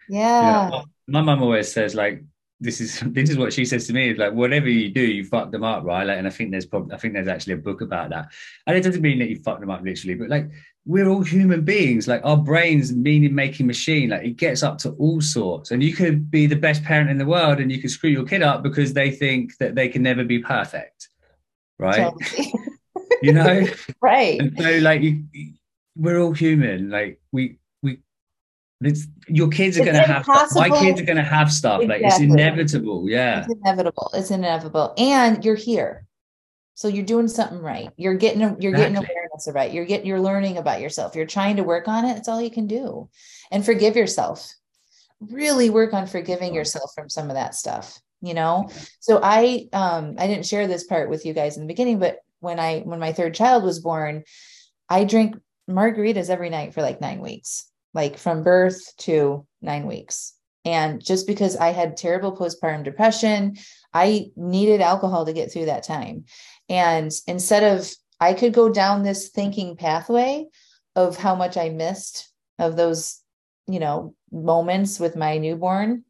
yeah. You know, my mum always says like this is this is what she says to me is like whatever you do you fuck them up right? Like and i think there's probably i think there's actually a book about that. And it doesn't mean that you fuck them up literally but like we're all human beings. Like our brains meaning making machine. Like it gets up to all sorts. And you could be the best parent in the world and you could screw your kid up because they think that they can never be perfect right? You know? Right. And so like you, we're all human. Like we it's, your kids are going to have stuff. my kids are going to have stuff exactly. like it's inevitable yeah. It's inevitable it's inevitable and you're here. So you're doing something right. You're getting you're exactly. getting awareness right you're getting you're learning about yourself. You're trying to work on it it's all you can do. And forgive yourself. Really work on forgiving yourself from some of that stuff you know? So i um i didn't share this part with you guys in the beginning but when i when my third child was born i drank margaritas every night for like nine weeks like from birth to nine weeks. And just because I had terrible postpartum depression, I needed alcohol to get through that time. And instead of, I could go down this thinking pathway of how much I missed of those, you know, moments with my newborn,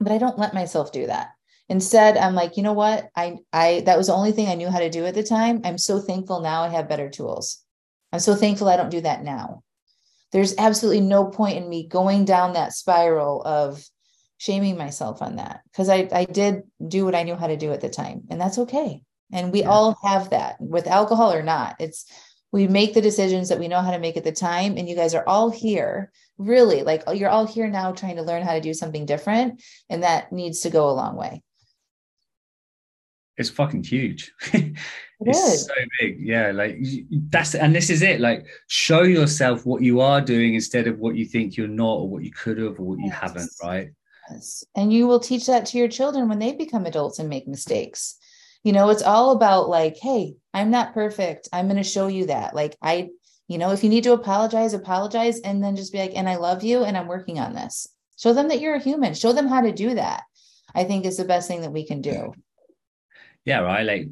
but I don't let myself do that. Instead, I'm like, you know what? I, I, that was the only thing I knew how to do at the time. I'm so thankful now I have better tools. I'm so thankful I don't do that now there's absolutely no point in me going down that spiral of shaming myself on that because I, I did do what I knew how to do at the time, and that's okay. And we yeah. all have that with alcohol or not. It's we make the decisions that we know how to make at the time, and you guys are all here, really like you're all here now trying to learn how to do something different, and that needs to go a long way. It's fucking huge. it's so big. Yeah like that's and this is it. Like show yourself what you are doing instead of what you think you're not or what you could have or what yes. you haven't right? Yes. and you will teach that to your children when they become adults and make mistakes. You know it's all about like hey i'm not perfect. I'm going to show you that. Like i you know if you need to apologize apologize and then just be like and i love you and i'm working on this. Show them that you're a human. Show them how to do that i think is the best thing that we can do yeah right like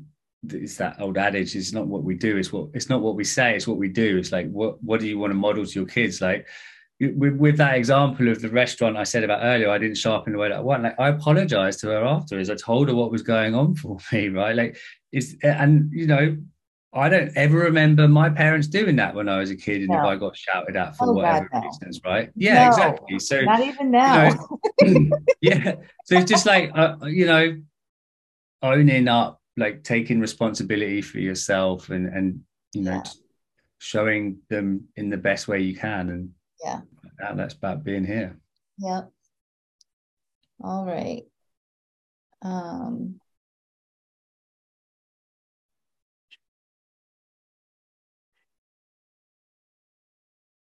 it's that old adage it's not what we do it's what it's not what we say it's what we do it's like what what do you want to model to your kids like with, with that example of the restaurant I said about earlier, I didn't show up in the way that I want. Like I apologized to her after, as I told her what was going on for me, right? Like it's and you know, I don't ever remember my parents doing that when I was a kid, and No. if I got shouted at for Oh, whatever God, no. reasons, right? Yeah, No, exactly. So Not even now. yeah, so it's just like uh, you know, owning up, like taking responsibility for yourself, and and you know, Yeah. showing them in the best way you can, and Yeah. that, that's about being here. Yep. All right. Um,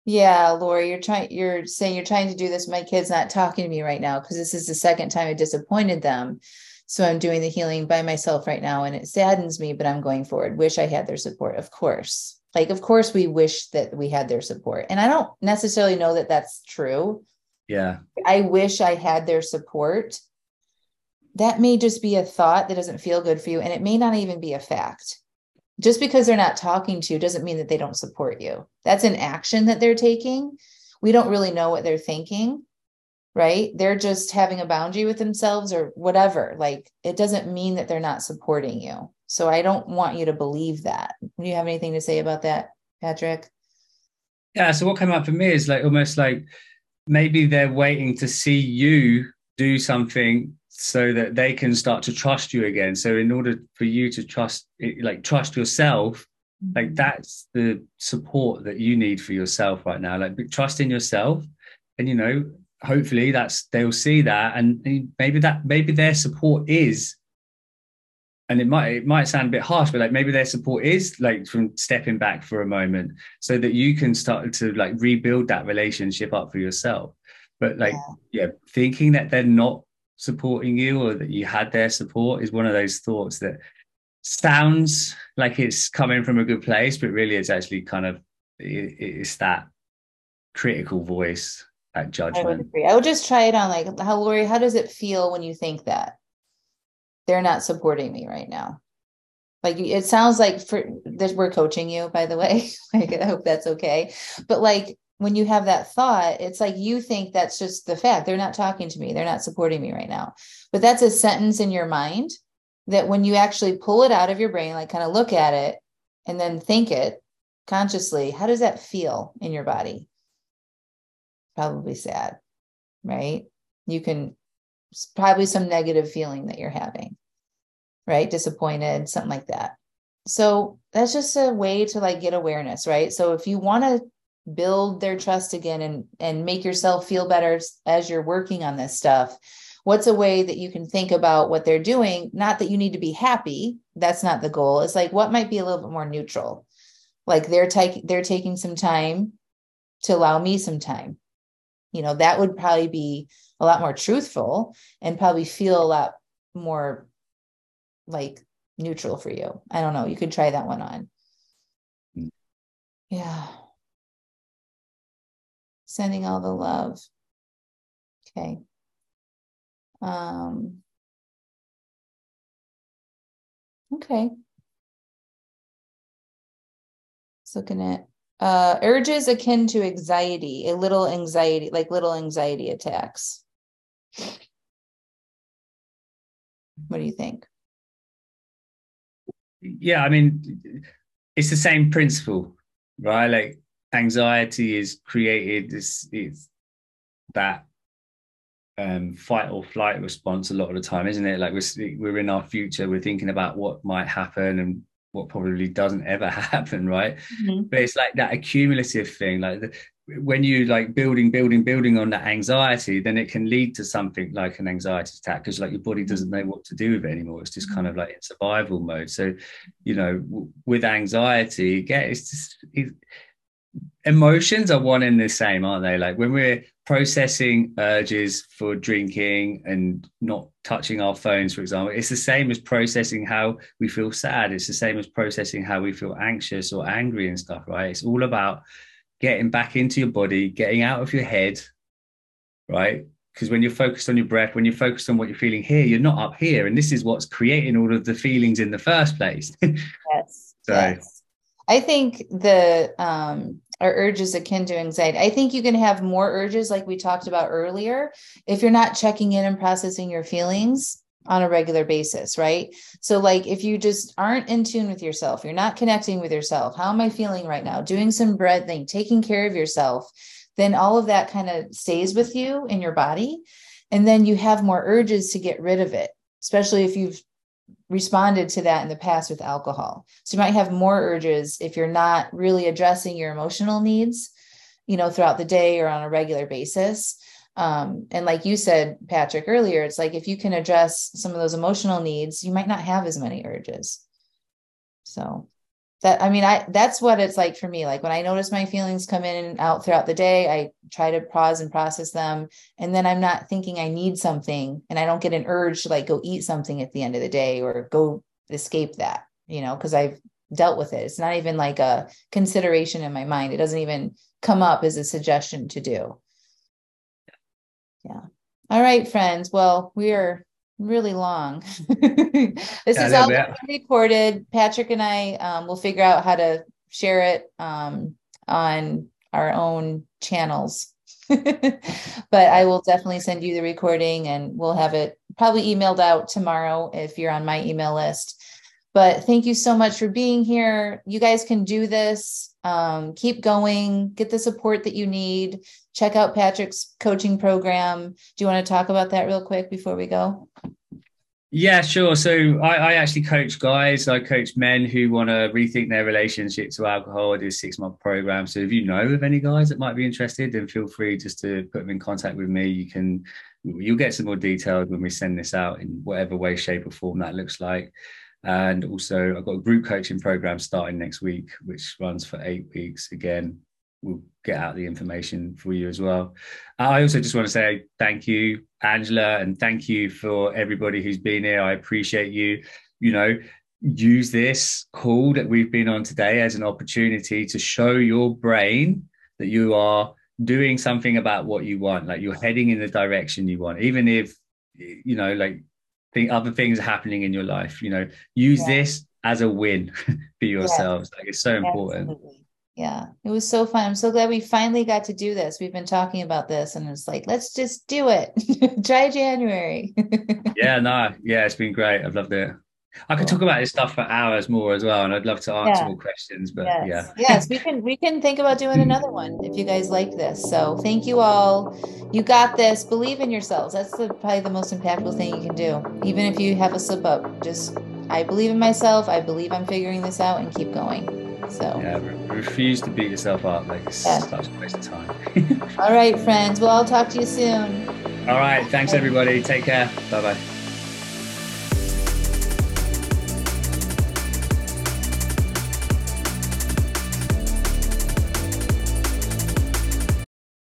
yeah, Lori, you're trying, you're saying you're trying to do this. My kid's not talking to me right now because this is the second time I disappointed them. So I'm doing the healing by myself right now and it saddens me, but I'm going forward. Wish I had their support, of course. Like, of course, we wish that we had their support. And I don't necessarily know that that's true. Yeah, I wish I had their support. That may just be a thought that doesn't feel good for you, and it may not even be a fact. Just because they're not talking to you doesn't mean that they don't support you. That's an action that they're taking. We don't really know what they're thinking, right? They're just having a boundary with themselves or whatever. Like it doesn't mean that they're not supporting you. So I don't want you to believe that. Do you have anything to say about that, Patrick? yeah. So what came up for me is like almost like maybe they're waiting to see you do something so that they can start to trust you again. So in order for you to trust, like trust yourself, like mm-hmm. that's the support that you need for yourself right now. Like trust in yourself, and you know, hopefully that's they'll see that, and maybe that maybe their support is. And it might it might sound a bit harsh, but like maybe their support is like from stepping back for a moment, so that you can start to like rebuild that relationship up for yourself. But like, yeah, thinking that they're not supporting you or that you had their support is one of those thoughts that sounds like it's coming from a good place, but really it's actually kind of it, it's that critical voice, that I would agree. I would just try it on like how Lori, how does it feel when you think that they're not supporting me right now? Like it sounds like for that we're coaching you, by the way. like I hope that's okay. But like when you have that thought, it's like you think that's just the fact. They're not talking to me, they're not supporting me right now. But that's a sentence in your mind that when you actually pull it out of your brain, like kind of look at it and then think it consciously, how does that feel in your body? Probably sad, right? You can probably some negative feeling that you're having, right? Disappointed, something like that. So that's just a way to like get awareness, right? So if you want to build their trust again and and make yourself feel better as you're working on this stuff, what's a way that you can think about what they're doing? Not that you need to be happy, that's not the goal. It's like what might be a little bit more neutral. Like they're taking they're taking some time to allow me some time. You know, that would probably be a lot more truthful and probably feel a lot more like neutral for you. I don't know. You could try that one on. Mm. Yeah. Sending all the love. Okay. Um Okay. Looking at uh urges akin to anxiety, a little anxiety, like little anxiety attacks. What do you think? Yeah, I mean, it's the same principle, right? Like anxiety is created, it's, it's that um, fight or flight response a lot of the time, isn't it? Like we're we're in our future, we're thinking about what might happen and what probably doesn't ever happen, right? Mm-hmm. But it's like that accumulative thing, like the, when you like building, building, building on that anxiety, then it can lead to something like an anxiety attack because like your body mm-hmm. doesn't know what to do with it anymore. It's just kind mm-hmm. of like in survival mode. So, you know, w- with anxiety, yeah, it's just it, emotions are one and the same, aren't they? Like when we're processing urges for drinking and not touching our phones, for example, it's the same as processing how we feel sad. It's the same as processing how we feel anxious or angry and stuff, right? It's all about getting back into your body, getting out of your head, right? Because when you're focused on your breath, when you're focused on what you're feeling here, you're not up here. And this is what's creating all of the feelings in the first place. Yes. So- yes. I think the um our urges akin to anxiety. I think you can have more urges like we talked about earlier if you're not checking in and processing your feelings on a regular basis, right? So, like, if you just aren't in tune with yourself, you're not connecting with yourself. How am I feeling right now? Doing some breathing, taking care of yourself, then all of that kind of stays with you in your body. And then you have more urges to get rid of it, especially if you've responded to that in the past with alcohol. So, you might have more urges if you're not really addressing your emotional needs, you know, throughout the day or on a regular basis um, and like you said patrick earlier it's like if you can address some of those emotional needs you might not have as many urges so that i mean i that's what it's like for me. Like when i notice my feelings come in and out throughout the day i try to pause and process them. And then i'm not thinking i need something and i don't get an urge to like go eat something at the end of the day or go escape that you know because i've dealt with it. It's not even like a consideration in my mind. It doesn't even come up as a suggestion to do. Yeah. All right, friends. Well, we are really long. this yeah, is all recorded. Patrick and I um, will figure out how to share it um, on our own channels. but I will definitely send you the recording and we'll have it probably emailed out tomorrow if you're on my email list. But thank you so much for being here. You guys can do this. Um, keep going, get the support that you need. Check out Patrick's coaching program. Do you want to talk about that real quick before we go? Yeah, sure. So I, I, actually coach guys. I coach men who want to rethink their relationship to alcohol. I do a six month program. So if you know of any guys that might be interested, then feel free just to put them in contact with me. You can, you'll get some more details when we send this out in whatever way, shape, or form that looks like. And also, I've got a group coaching program starting next week, which runs for eight weeks. Again, we'll get out the information for you as well. Uh, I also just want to say thank you, Angela, and thank you for everybody who's been here. I appreciate you. You know, use this call that we've been on today as an opportunity to show your brain that you are doing something about what you want, like you're heading in the direction you want, even if you know, like think other things happening in your life. You know, use yeah. this as a win for yourselves. Yeah. Like it's so important. Absolutely. Yeah, it was so fun. I'm so glad we finally got to do this. We've been talking about this, and it's like, let's just do it. Dry January. yeah, no, yeah, it's been great. I've loved it. I could talk oh. about this stuff for hours more as well, and I'd love to answer yeah. more questions. But yes. yeah, yes, we can we can think about doing another one if you guys like this. So thank you all. You got this. Believe in yourselves. That's the, probably the most impactful thing you can do. Even if you have a slip up, just I believe in myself. I believe I'm figuring this out, and keep going. So yeah, re- refuse to beat yourself up. Like it's yeah. such a waste of time. all right, friends. Well, I'll talk to you soon. All right. Thanks, everybody. Take care. Bye bye.